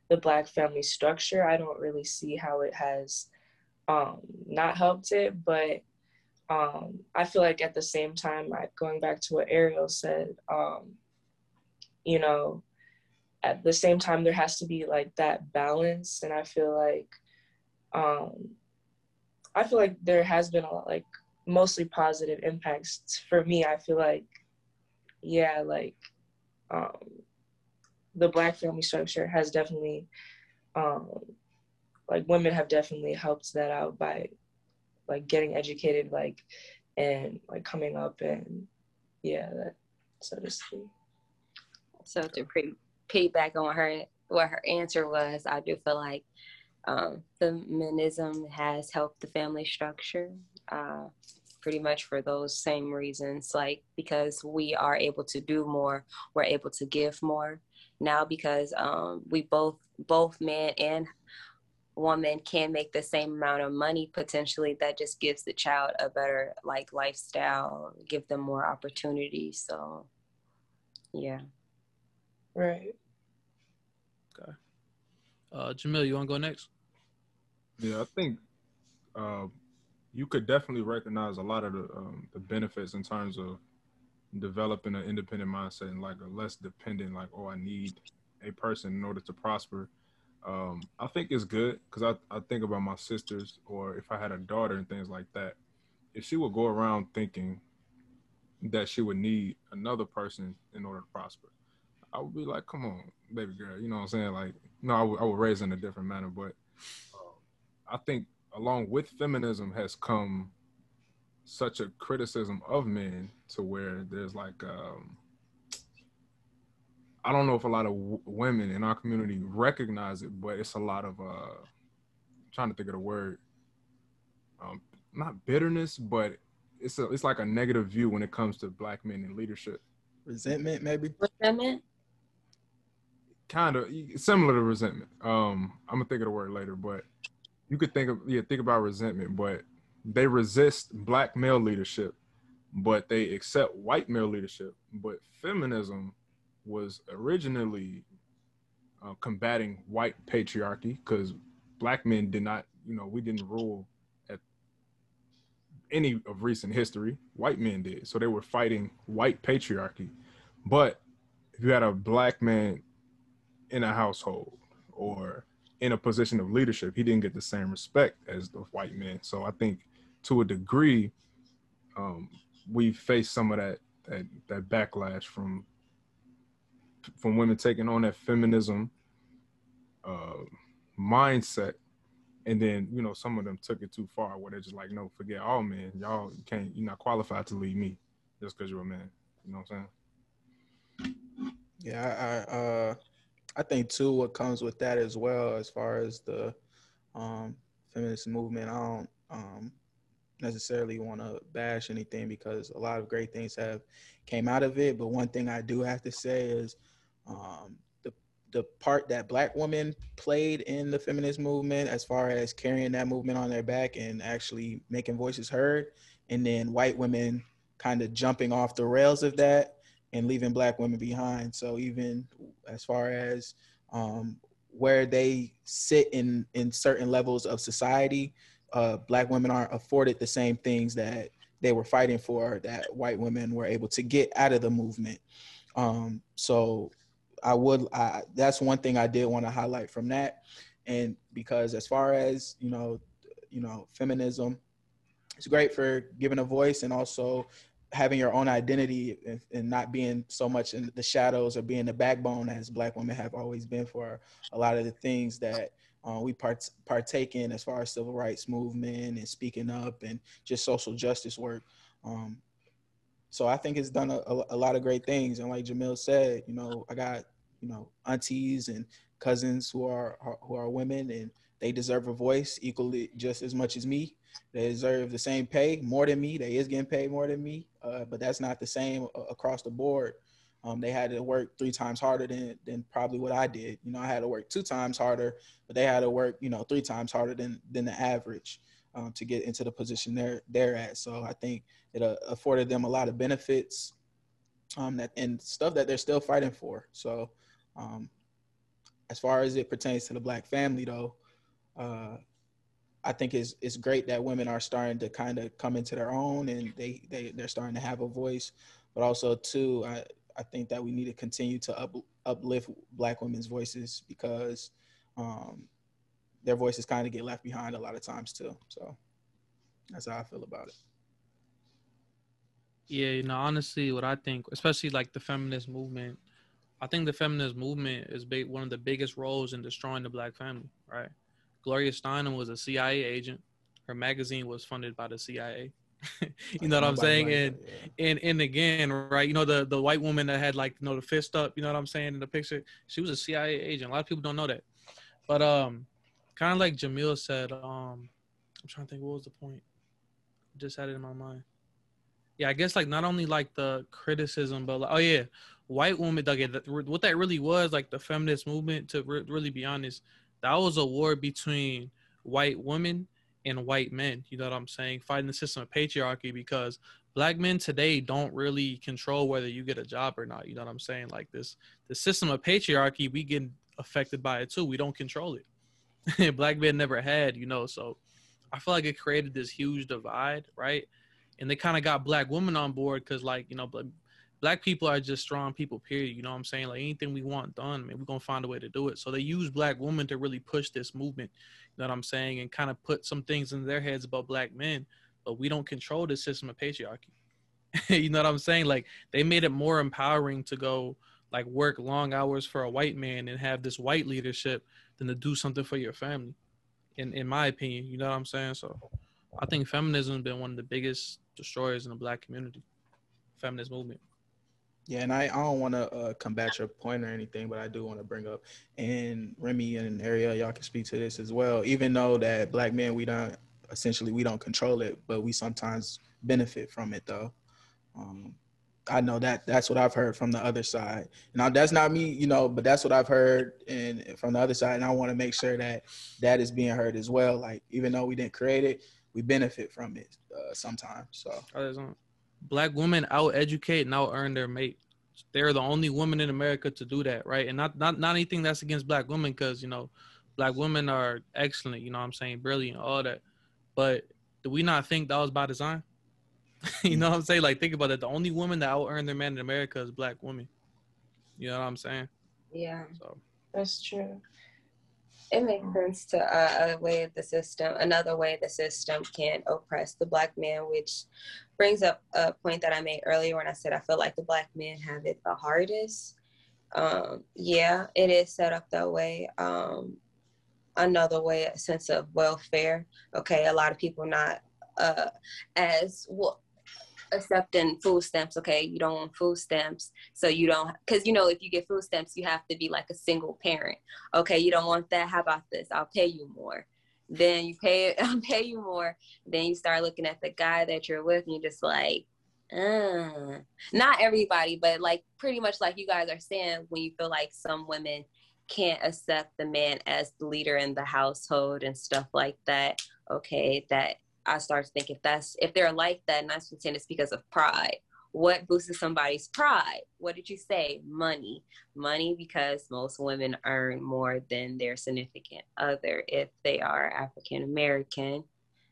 the black family structure i don't really see how it has um not helped it but um i feel like at the same time like going back to what ariel said um you know at the same time there has to be like that balance and i feel like um i feel like there has been a lot like mostly positive impacts for me. I feel like yeah like um the black family structure has definitely um like women have definitely helped that out by like getting educated like and like coming up and yeah that so to speak. So to pre piggyback on her what her answer was i do feel like um, feminism has helped the family structure uh, pretty much for those same reasons like because we are able to do more we're able to give more. Now because um, we both both men and woman can make the same amount of money potentially that just gives the child a better like lifestyle give them more opportunities so yeah. Right uh jamil you want to go next? Yeah i think uh you could definitely recognize a lot of the um, the benefits in terms of developing an independent mindset and like a less dependent like oh i need a person in order to prosper. Um, i think it's good because I, I think about my sisters or if i had a daughter and things like that if she would go around thinking that she would need another person in order to prosper i would be like come on baby girl you know what i'm saying like no i would, raise in a different manner but uh, i think along with feminism has come such a criticism of men to where there's like um, I don't know if a lot of w- women in our community recognize it, but it's a lot of uh, I'm trying to think of the word, um, not bitterness, but it's a, it's like a negative view when it comes to black men in leadership. Resentment, maybe. Resentment. Kind of similar to resentment. Um, I'm gonna think of the word later, but you could think of yeah think about resentment but they resist black male leadership but they accept white male leadership. But feminism was originally uh, combating white patriarchy because black men did not you know we didn't rule at any of recent history. White men did. So they were fighting white patriarchy. But if you had a black man in a household or in a position of leadership, he didn't get the same respect as the white men. So I think to a degree, um, we face some of that, that that backlash from from women taking on that feminism uh, mindset, and then you know some of them took it too far, where they're just like, no, forget all men, y'all can't, you're not qualified to lead me just because you're a man. You know what I'm saying? Yeah, I, I uh, I think too what comes with that as well, as far as the um, feminist movement. I don't um, necessarily want to bash anything because a lot of great things have came out of it. But one thing I do have to say is um, the the part that Black women played in the feminist movement, as far as carrying that movement on their back and actually making voices heard, and then white women kind of jumping off the rails of that and leaving black women behind. So even as far as um, where they sit in in certain levels of society, uh, black women aren't afforded the same things that they were fighting for that white women were able to get out of the movement. Um, so I would I that's one thing I did want to highlight from that. And because as far as, you know, you know, feminism, it's great for giving a voice and also having your own identity and, not being so much in the shadows or being the backbone as black women have always been for a lot of the things that uh, we part, partake in as far as civil rights movement and speaking up and just social justice work. Um, so I think it's done a, a, lot of great things. And like Jamil said, you know, I got, you know, aunties and cousins who are, who are women and they deserve a voice equally just as much as me. They deserve the same pay, more than me. They is getting paid more than me, uh, but that's not the same across the board. Um, they had to work three times harder than than probably what I did. You know, I had to work two times harder, but they had to work, you know, three times harder than than the average um, to get into the position they're they're at. So I think it uh, afforded them a lot of benefits um, that and stuff that they're still fighting for. So um, as far as it pertains to the black family, though, uh, I think it's it's great that women are starting to kind of come into their own and they they they're starting to have a voice. But also too, I I think that we need to continue to up, uplift Black women's voices because um, their voices kind of get left behind a lot of times too. So that's how I feel about it. Yeah, you know, honestly, what I think, especially like the feminist movement, I think the feminist movement is big, one of the biggest roles in destroying the black family, right? Gloria Steinem was a CIA agent. Her magazine was funded by the CIA. you know what I'm saying? And yeah. and and again, right? You know the the white woman that had like you know the fist up. You know what I'm saying in the picture? She was a CIA agent. A lot of people don't know that, but um, kind of like Jamil said. Um, I'm trying to think what was the point. Just had it in my mind. Yeah, I guess like not only like the criticism, but like, oh yeah, white woman. Okay, what that really was like the feminist movement. To re- really be honest, that was a war between white women and white men. You know what I'm saying? Fighting the system of patriarchy because black men today don't really control whether you get a job or not. You know what I'm saying? Like this, the system of patriarchy, we get affected by it too. We don't control it. black men never had, you know. So I feel like it created this huge divide, right? And they kind of got black women on board because, like, you know, black people are just strong people, period. You know what I'm saying? Like anything we want done, man, we're gonna find a way to do it. So they use black women to really push this movement, you know what I'm saying, and kind of put some things in their heads about black men, but we don't control the system of patriarchy. you know what I'm saying? Like they made it more empowering to go like work long hours for a white man and have this white leadership than to do something for your family. In in my opinion, you know what I'm saying? So I think feminism has been one of the biggest destroyers in the black community. Feminist movement. Yeah, and I, I don't want to uh, combat your point or anything, but I do want to bring up, and Remy and Ariel, y'all can speak to this as well. Even though that black men, we don't essentially we don't control it, but we sometimes benefit from it though. Um, I know that that's what I've heard from the other side. Now that's not me, you know, but that's what I've heard and from the other side, and I want to make sure that that is being heard as well. Like even though we didn't create it, we benefit from it uh, sometimes. So black women out educate and out earn their mate. They're the only women in America to do that, right? And not not not anything that's against black women, because you know, black women are excellent. You know, what I'm saying brilliant, all that. But do we not think that was by design? you know what I'm saying? Like think about it. The only woman that out earn their man in America is black women. You know what I'm saying? Yeah. So that's true it makes sense to uh, a way the system, another way the system can oppress the black man, which brings up a point that I made earlier when I said I feel like the black men have it the hardest. Um, yeah, it is set up that way. Um, another way, a sense of welfare. Okay, a lot of people not uh, as well accepting food stamps. Okay, you don't want food stamps, so you don't because you know if you get food stamps, you have to be like a single parent. Okay, you don't want that. How about this? I'll pay you more. Then you pay I'll pay you more. Then you start looking at the guy that you're with, and you're just like, uh. not everybody, but like pretty much like you guys are saying when you feel like some women can't accept the man as the leader in the household and stuff like that. Okay, that I start to think if that's if they're like that, nine to ten, it's because of pride. What boosts somebody's pride? What did you say? Money. Money because most women earn more than their significant other if they are African American.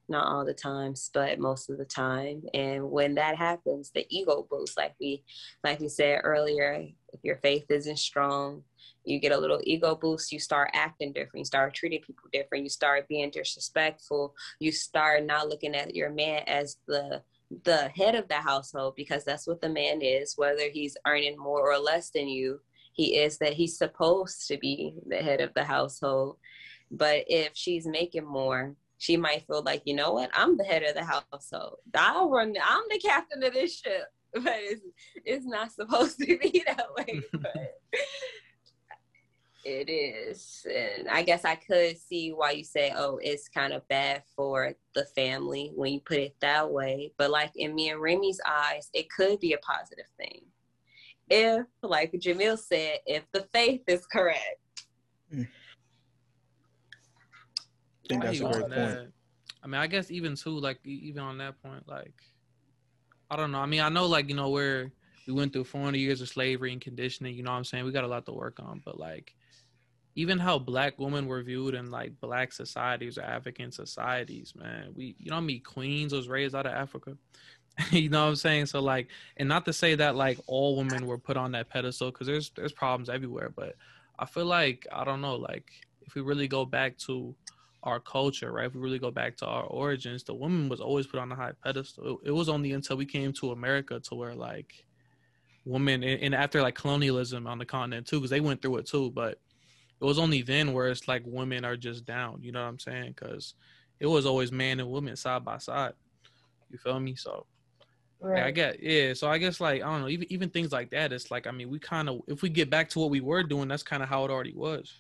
not all the times, but most of the time. And when that happens, the ego boosts, like we like we said earlier, if your faith isn't strong, you get a little ego boost, you start acting different, you start treating people different, you start being disrespectful, you start not looking at your man as the the head of the household because that's what the man is, whether he's earning more or less than you. He is that he's supposed to be the head of the household. But if she's making more, she might feel like, you know what, I'm the head of the household. I'll run, I'm the captain of this ship. But it's, it's not supposed to be that way. But it is. And I guess I could see why you say, oh, it's kind of bad for the family when you put it that way. But like in me and Remy's eyes, it could be a positive thing. If, like Jamil said, if the faith is correct. Mm. I think that's a great point. I mean, I guess even too, like even on that point, like I don't know. I mean, I know like, you know, where we went through 400 years of slavery and conditioning, you know what I'm saying? We got a lot to work on, but like even how black women were viewed in like black societies or African societies, man. We you know I mean Queens was raised out of Africa. you know what I'm saying? So like and not to say that like all women were put on that pedestal because there's there's problems everywhere, but I feel like I don't know, like if we really go back to our culture, right? If we really go back to our origins, the woman was always put on a high pedestal. It, it was only until we came to America to where like women and, and after like colonialism on the continent too, because they went through it too, but it was only then where it's like women are just down. You know what I'm saying? Because it was always man and woman side by side. You feel me? So right. I get yeah. So I guess like I don't know. Even even things like that. It's like I mean we kind of if we get back to what we were doing, that's kind of how it already was.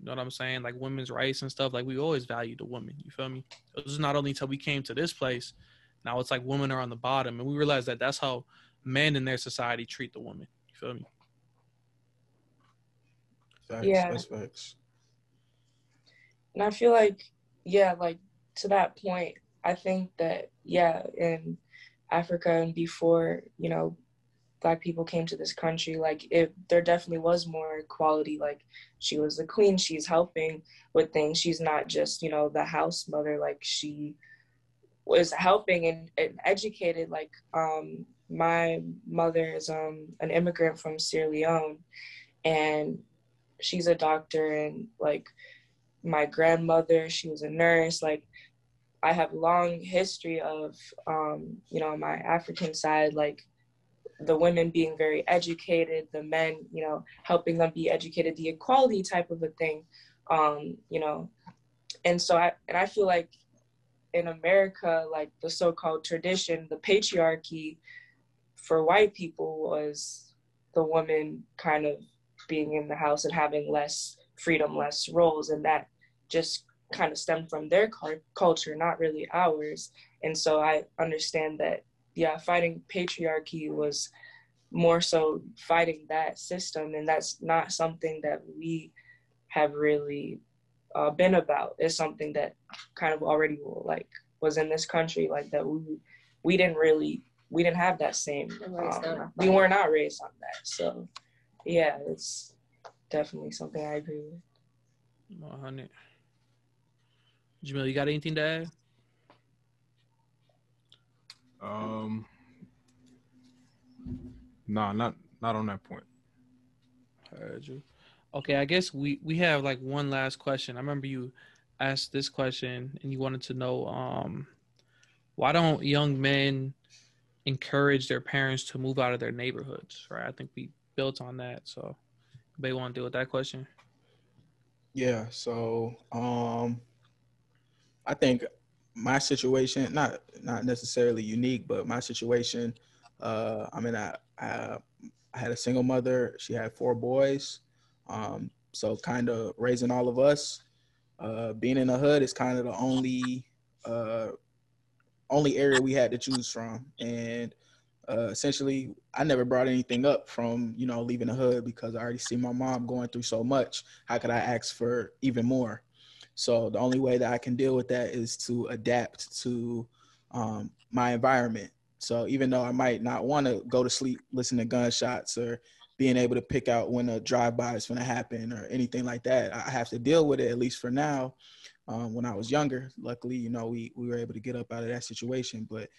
You know what I'm saying? Like women's rights and stuff. Like we always valued the woman. You feel me? It was not only until we came to this place. Now it's like women are on the bottom, and we realize that that's how men in their society treat the woman. You feel me? Facts, yeah. That's facts. And I feel like, yeah, like to that point, I think that, yeah, in Africa and before, you know, black people came to this country, like it, there definitely was more equality. Like she was the queen, she's helping with things. She's not just, you know, the house mother. Like she was helping and, and educated. Like um, my mother is um, an immigrant from Sierra Leone, and she's a doctor and like my grandmother she was a nurse like i have long history of um, you know my african side like the women being very educated the men you know helping them be educated the equality type of a thing um, you know. And so i and i feel like in america like the so-called tradition the patriarchy for white people was the woman kind of being in the house and having less freedom, less roles, and that just kind of stemmed from their culture, not really ours. And so I understand that, yeah, fighting patriarchy was more so fighting that system, and that's not something that we have really uh, been about. It's something that kind of already like was in this country, like that we we didn't really we didn't have that same. Um, we were not raised on that, so yeah, it's definitely something I agree with. 100. Jamil, you got anything to add? Um, nah, not not on that point. Heard you. Okay, I guess we we have like one last question. I remember you asked this question and you wanted to know um why don't young men encourage their parents to move out of their neighborhoods, right? I think we built on that. So, they want to deal with that question? Yeah. So, um, I think my situation not not necessarily unique, but my situation. Uh, I mean, I, I I had a single mother. She had four boys. Um, so kind of raising all of us. Uh, being in the hood is kind of the only uh, only area we had to choose from, and uh, essentially I never brought anything up from you know leaving the hood because I already see my mom going through so much. How could I ask for even more? So the only way that I can deal with that is to adapt to um, my environment. So even though I might not want to go to sleep listening to gunshots or being able to pick out when a drive-by is going to happen or anything like that, I have to deal with it at least for now um, when I was younger. Luckily, you know, we we were able to get up out of that situation. But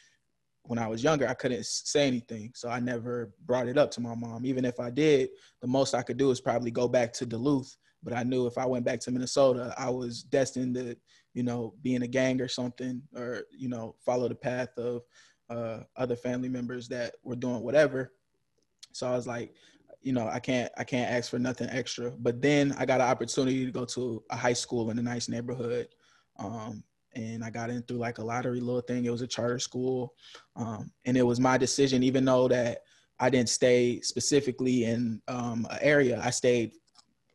when I was younger, I couldn't say anything, so I never brought it up to my mom. Even if I did, the most I could do is probably go back to Duluth. But I knew if I went back to Minnesota, I was destined to, you know, be in a gang or something, or you know, follow the path of uh, other family members that were doing whatever. So I was like, you know, I can't I can't ask for nothing extra. But then I got an opportunity to go to a high school in a nice neighborhood. Um, and I got in through like a lottery little thing. It was a charter school. Um, and it was my decision, even though that I didn't stay specifically in um, an area, I stayed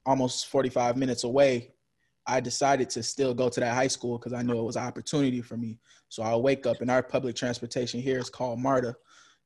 almost 45 minutes away. I decided to still go to that high school because I knew it was an opportunity for me. So I'll wake up, and our public transportation here is called MARTA.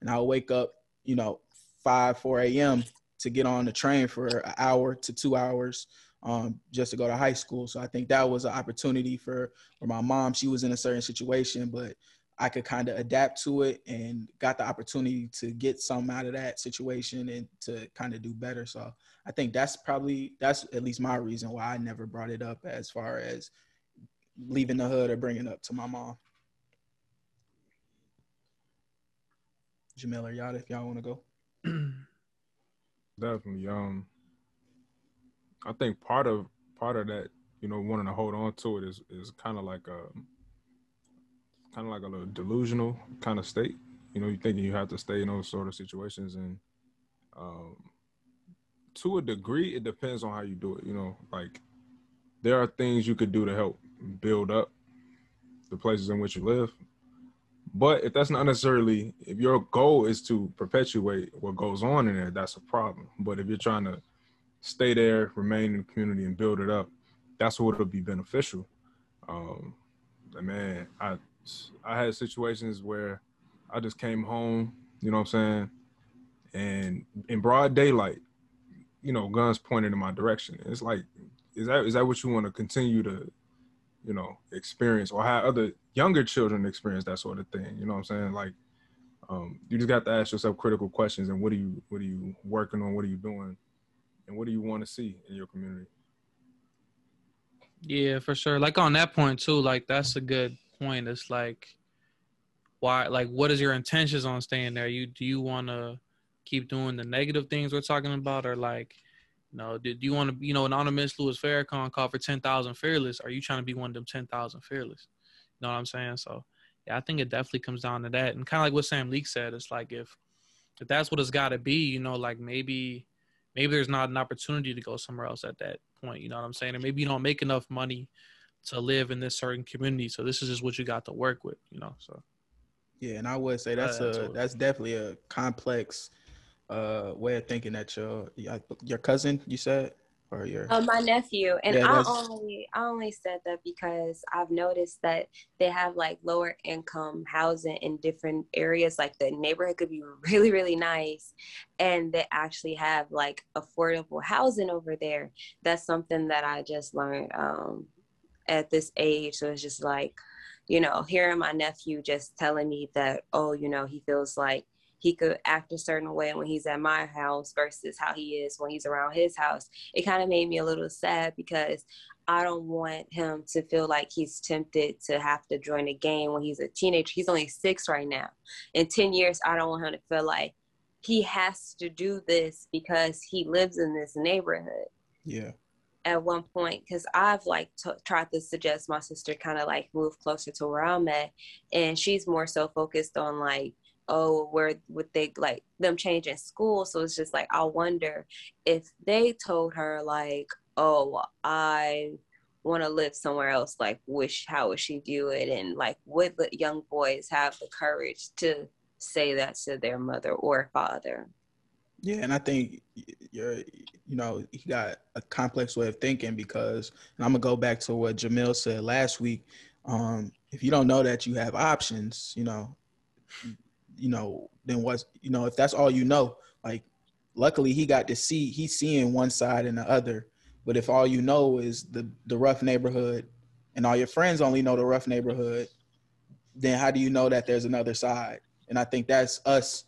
And I'll wake up, you know, 5, 4 a.m to get on the train for an hour to two hours um, just to go to high school. So I think that was an opportunity for, for my mom. She was in a certain situation, but I could kind of adapt to it and got the opportunity to get some out of that situation and to kind of do better. So I think that's probably that's at least my reason why I never brought it up as far as leaving the hood or bringing up to my mom. Jamil or Yada, if y'all want to go. definitely. Um, I think part of part of that, you know, wanting to hold on to it is is kind of like a kind of like a little delusional kind of state. You know, you're thinking you have to stay in those sort of situations, and um, to a degree, it depends on how you do it. You know, like there are things you could do to help build up the places in which you live. But if that's not necessarily, if your goal is to perpetuate what goes on in there, that's a problem. But if you're trying to stay there, remain in the community, and build it up, that's what will be beneficial. Um, man, I I had situations where I just came home, you know what I'm saying, and in broad daylight, you know, guns pointed in my direction. It's like, is that is that what you want to continue to you know, experience or how other younger children experience that sort of thing. You know what I'm saying? Like, um, you just got to ask yourself critical questions and what are you what are you working on? What are you doing? And what do you want to see in your community? Yeah, for sure. Like on that point too, like that's a good point. It's like why like what is your intentions on staying there? You do you wanna keep doing the negative things we're talking about or like you know, do, do you want to, you know, an anonymous Louis Farrakhan called for 10,000 fearless? Are you trying to be one of them 10,000 fearless? You know what I'm saying? So, yeah, I think it definitely comes down to that. And kind of like what Sam Leek said, it's like if, if that's what it's got to be, you know, like maybe, maybe there's not an opportunity to go somewhere else at that point. You know what I'm saying? Or maybe you don't make enough money to live in this certain community. So this is just what you got to work with, you know? So. Yeah, and I would say that's uh, a that's definitely a complex uh way of thinking that your your cousin you said or your uh, my nephew and yeah, i only i only said that because i've noticed that they have like lower income housing in different areas like the neighborhood could be really really nice and they actually have like affordable housing over there. That's something that i just learned um at this age. So it's just like you know hearing my nephew just telling me that oh you know he feels like he could act a certain way when he's at my house versus how he is when he's around his house. It kind of made me a little sad because I don't want him to feel like he's tempted to have to join a game when he's a teenager. He's only six right now. In 10 years, I don't want him to feel like he has to do this because he lives in this neighborhood. Yeah. At one point, because I've like t- tried to suggest my sister kind of like move closer to where I'm at, and she's more so focused on like oh, where would they like them changing school? So it's just like, I wonder if they told her, like, oh, I want to live somewhere else, like, wish, how would she do it? And like, would the young boys have the courage to say that to their mother or father? Yeah, and I think you're, you know, he got a complex way of thinking because, and I'm gonna go back to what Jamil said last week. Um, if you don't know that you have options, you know, you know, then what's you know, if that's all you know, like luckily he got to see he's seeing one side and the other. But if all you know is the the rough neighborhood and all your friends only know the rough neighborhood, then how do you know that there's another side? And I think that's us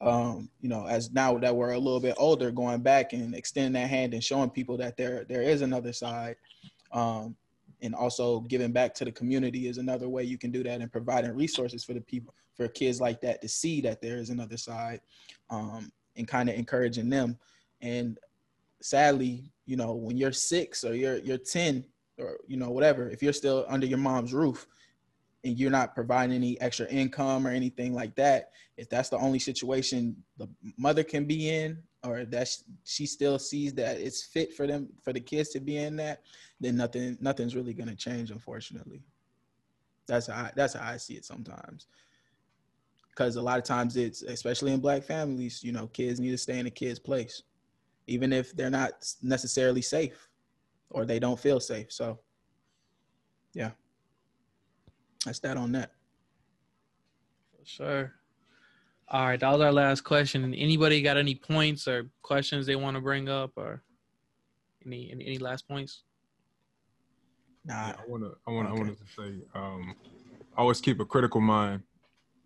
um, you know, as now that we're a little bit older, going back and extending that hand and showing people that there there is another side. Um, and also giving back to the community is another way you can do that and providing resources for the people for kids like that to see that there is another side um, and kind of encouraging them. And sadly you know when you're six or you're you're 10 or you know whatever if you're still under your mom's roof and you're not providing any extra income or anything like that if that's the only situation the mother can be in or that she still sees that it's fit for them for the kids to be in that then nothing nothing's really to change unfortunately. That's how I, that's how I see it sometimes. Because a lot of times it's especially in black families you know kids need to stay in a kid's place even if they're not necessarily safe or they don't feel safe. So yeah. That's that on that. Sure all right, that was our last question. Anybody got any points or questions they want to bring up, or any any, any last points? Nah, yeah, I wanna I wanna okay. I wanted to say, um, always keep a critical mind,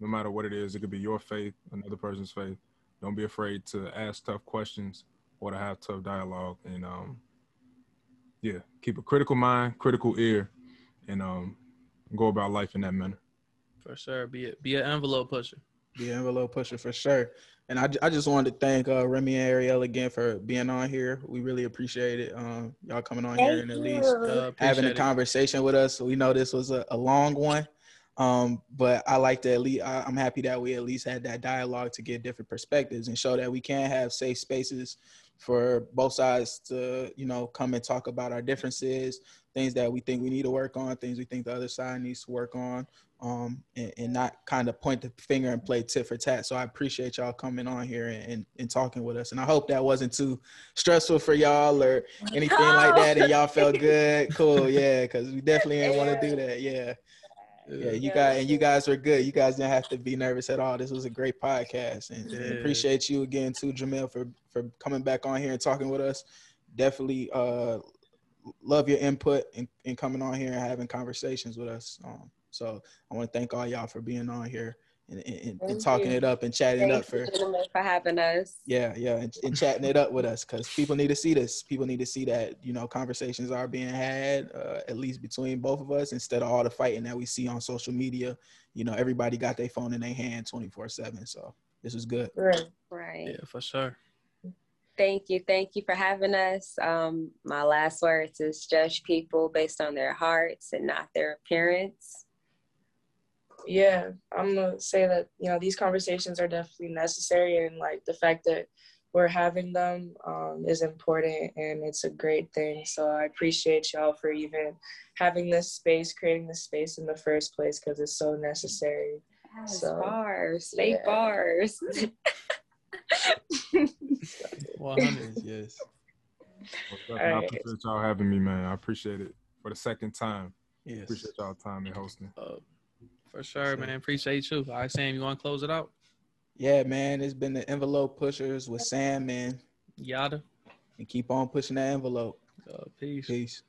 no matter what it is. It could be your faith, another person's faith. Don't be afraid to ask tough questions or to have tough dialogue, and um, yeah, keep a critical mind, critical ear, and um, go about life in that manner. For sure, be it be an envelope pusher. The envelope pusher for sure. And I, I just wanted to thank uh, Remy and Ariel again for being on here. We really appreciate it. Um, y'all coming on thank here and at least uh, having a conversation with us. We know this was a, a long one, um, but I like to at least. I, I'm happy that we at least had that dialogue to get different perspectives and show that we can have safe spaces for both sides to you know come and talk about our differences, things that we think we need to work on, things we think the other side needs to work on um, and, and, not kind of point the finger and play tit for tat. So I appreciate y'all coming on here and, and, and, talking with us. And I hope that wasn't too stressful for y'all or anything like that. And y'all felt good. Cool. Yeah. Cause we definitely didn't want to do that. Yeah. Yeah. You guys, and you guys were good. You guys didn't have to be nervous at all. This was a great podcast and, yeah. and appreciate you again too, Jamil, for, for coming back on here and talking with us. Definitely, uh, love your input and, and coming on here and having conversations with us. Um, so I want to thank all y'all for being on here and, and, and talking you. it up and chatting Thank up for for having us. Yeah, yeah, and, and chatting it up with us because people need to see this. People need to see that you know conversations are being had uh, at least between both of us instead of all the fighting that we see on social media. You know, everybody got their phone in their hand twenty four seven. So this is good. Right. Right. Yeah, for sure. Thank you. Thank you for having us. Um, my last words is judge people based on their hearts and not their appearance yeah, I'm gonna say that you know these conversations are definitely necessary, and like the fact that we're having them um, is important, and it's a great thing. So I appreciate y'all for even having this space, creating this space in the first place, because it's so necessary. Yes, so, bars, fake yeah. bars. One hundred, yes. Well, I appreciate y'all having me, man. I appreciate it for the second time. Yes. Appreciate y'all time and hosting. Uh, for sure, man. Appreciate you. All right, Sam, you want to close it out? Yeah, man. It's been the envelope pushers with Sam, man. Yada. And keep on pushing that envelope. Uh, peace. Peace.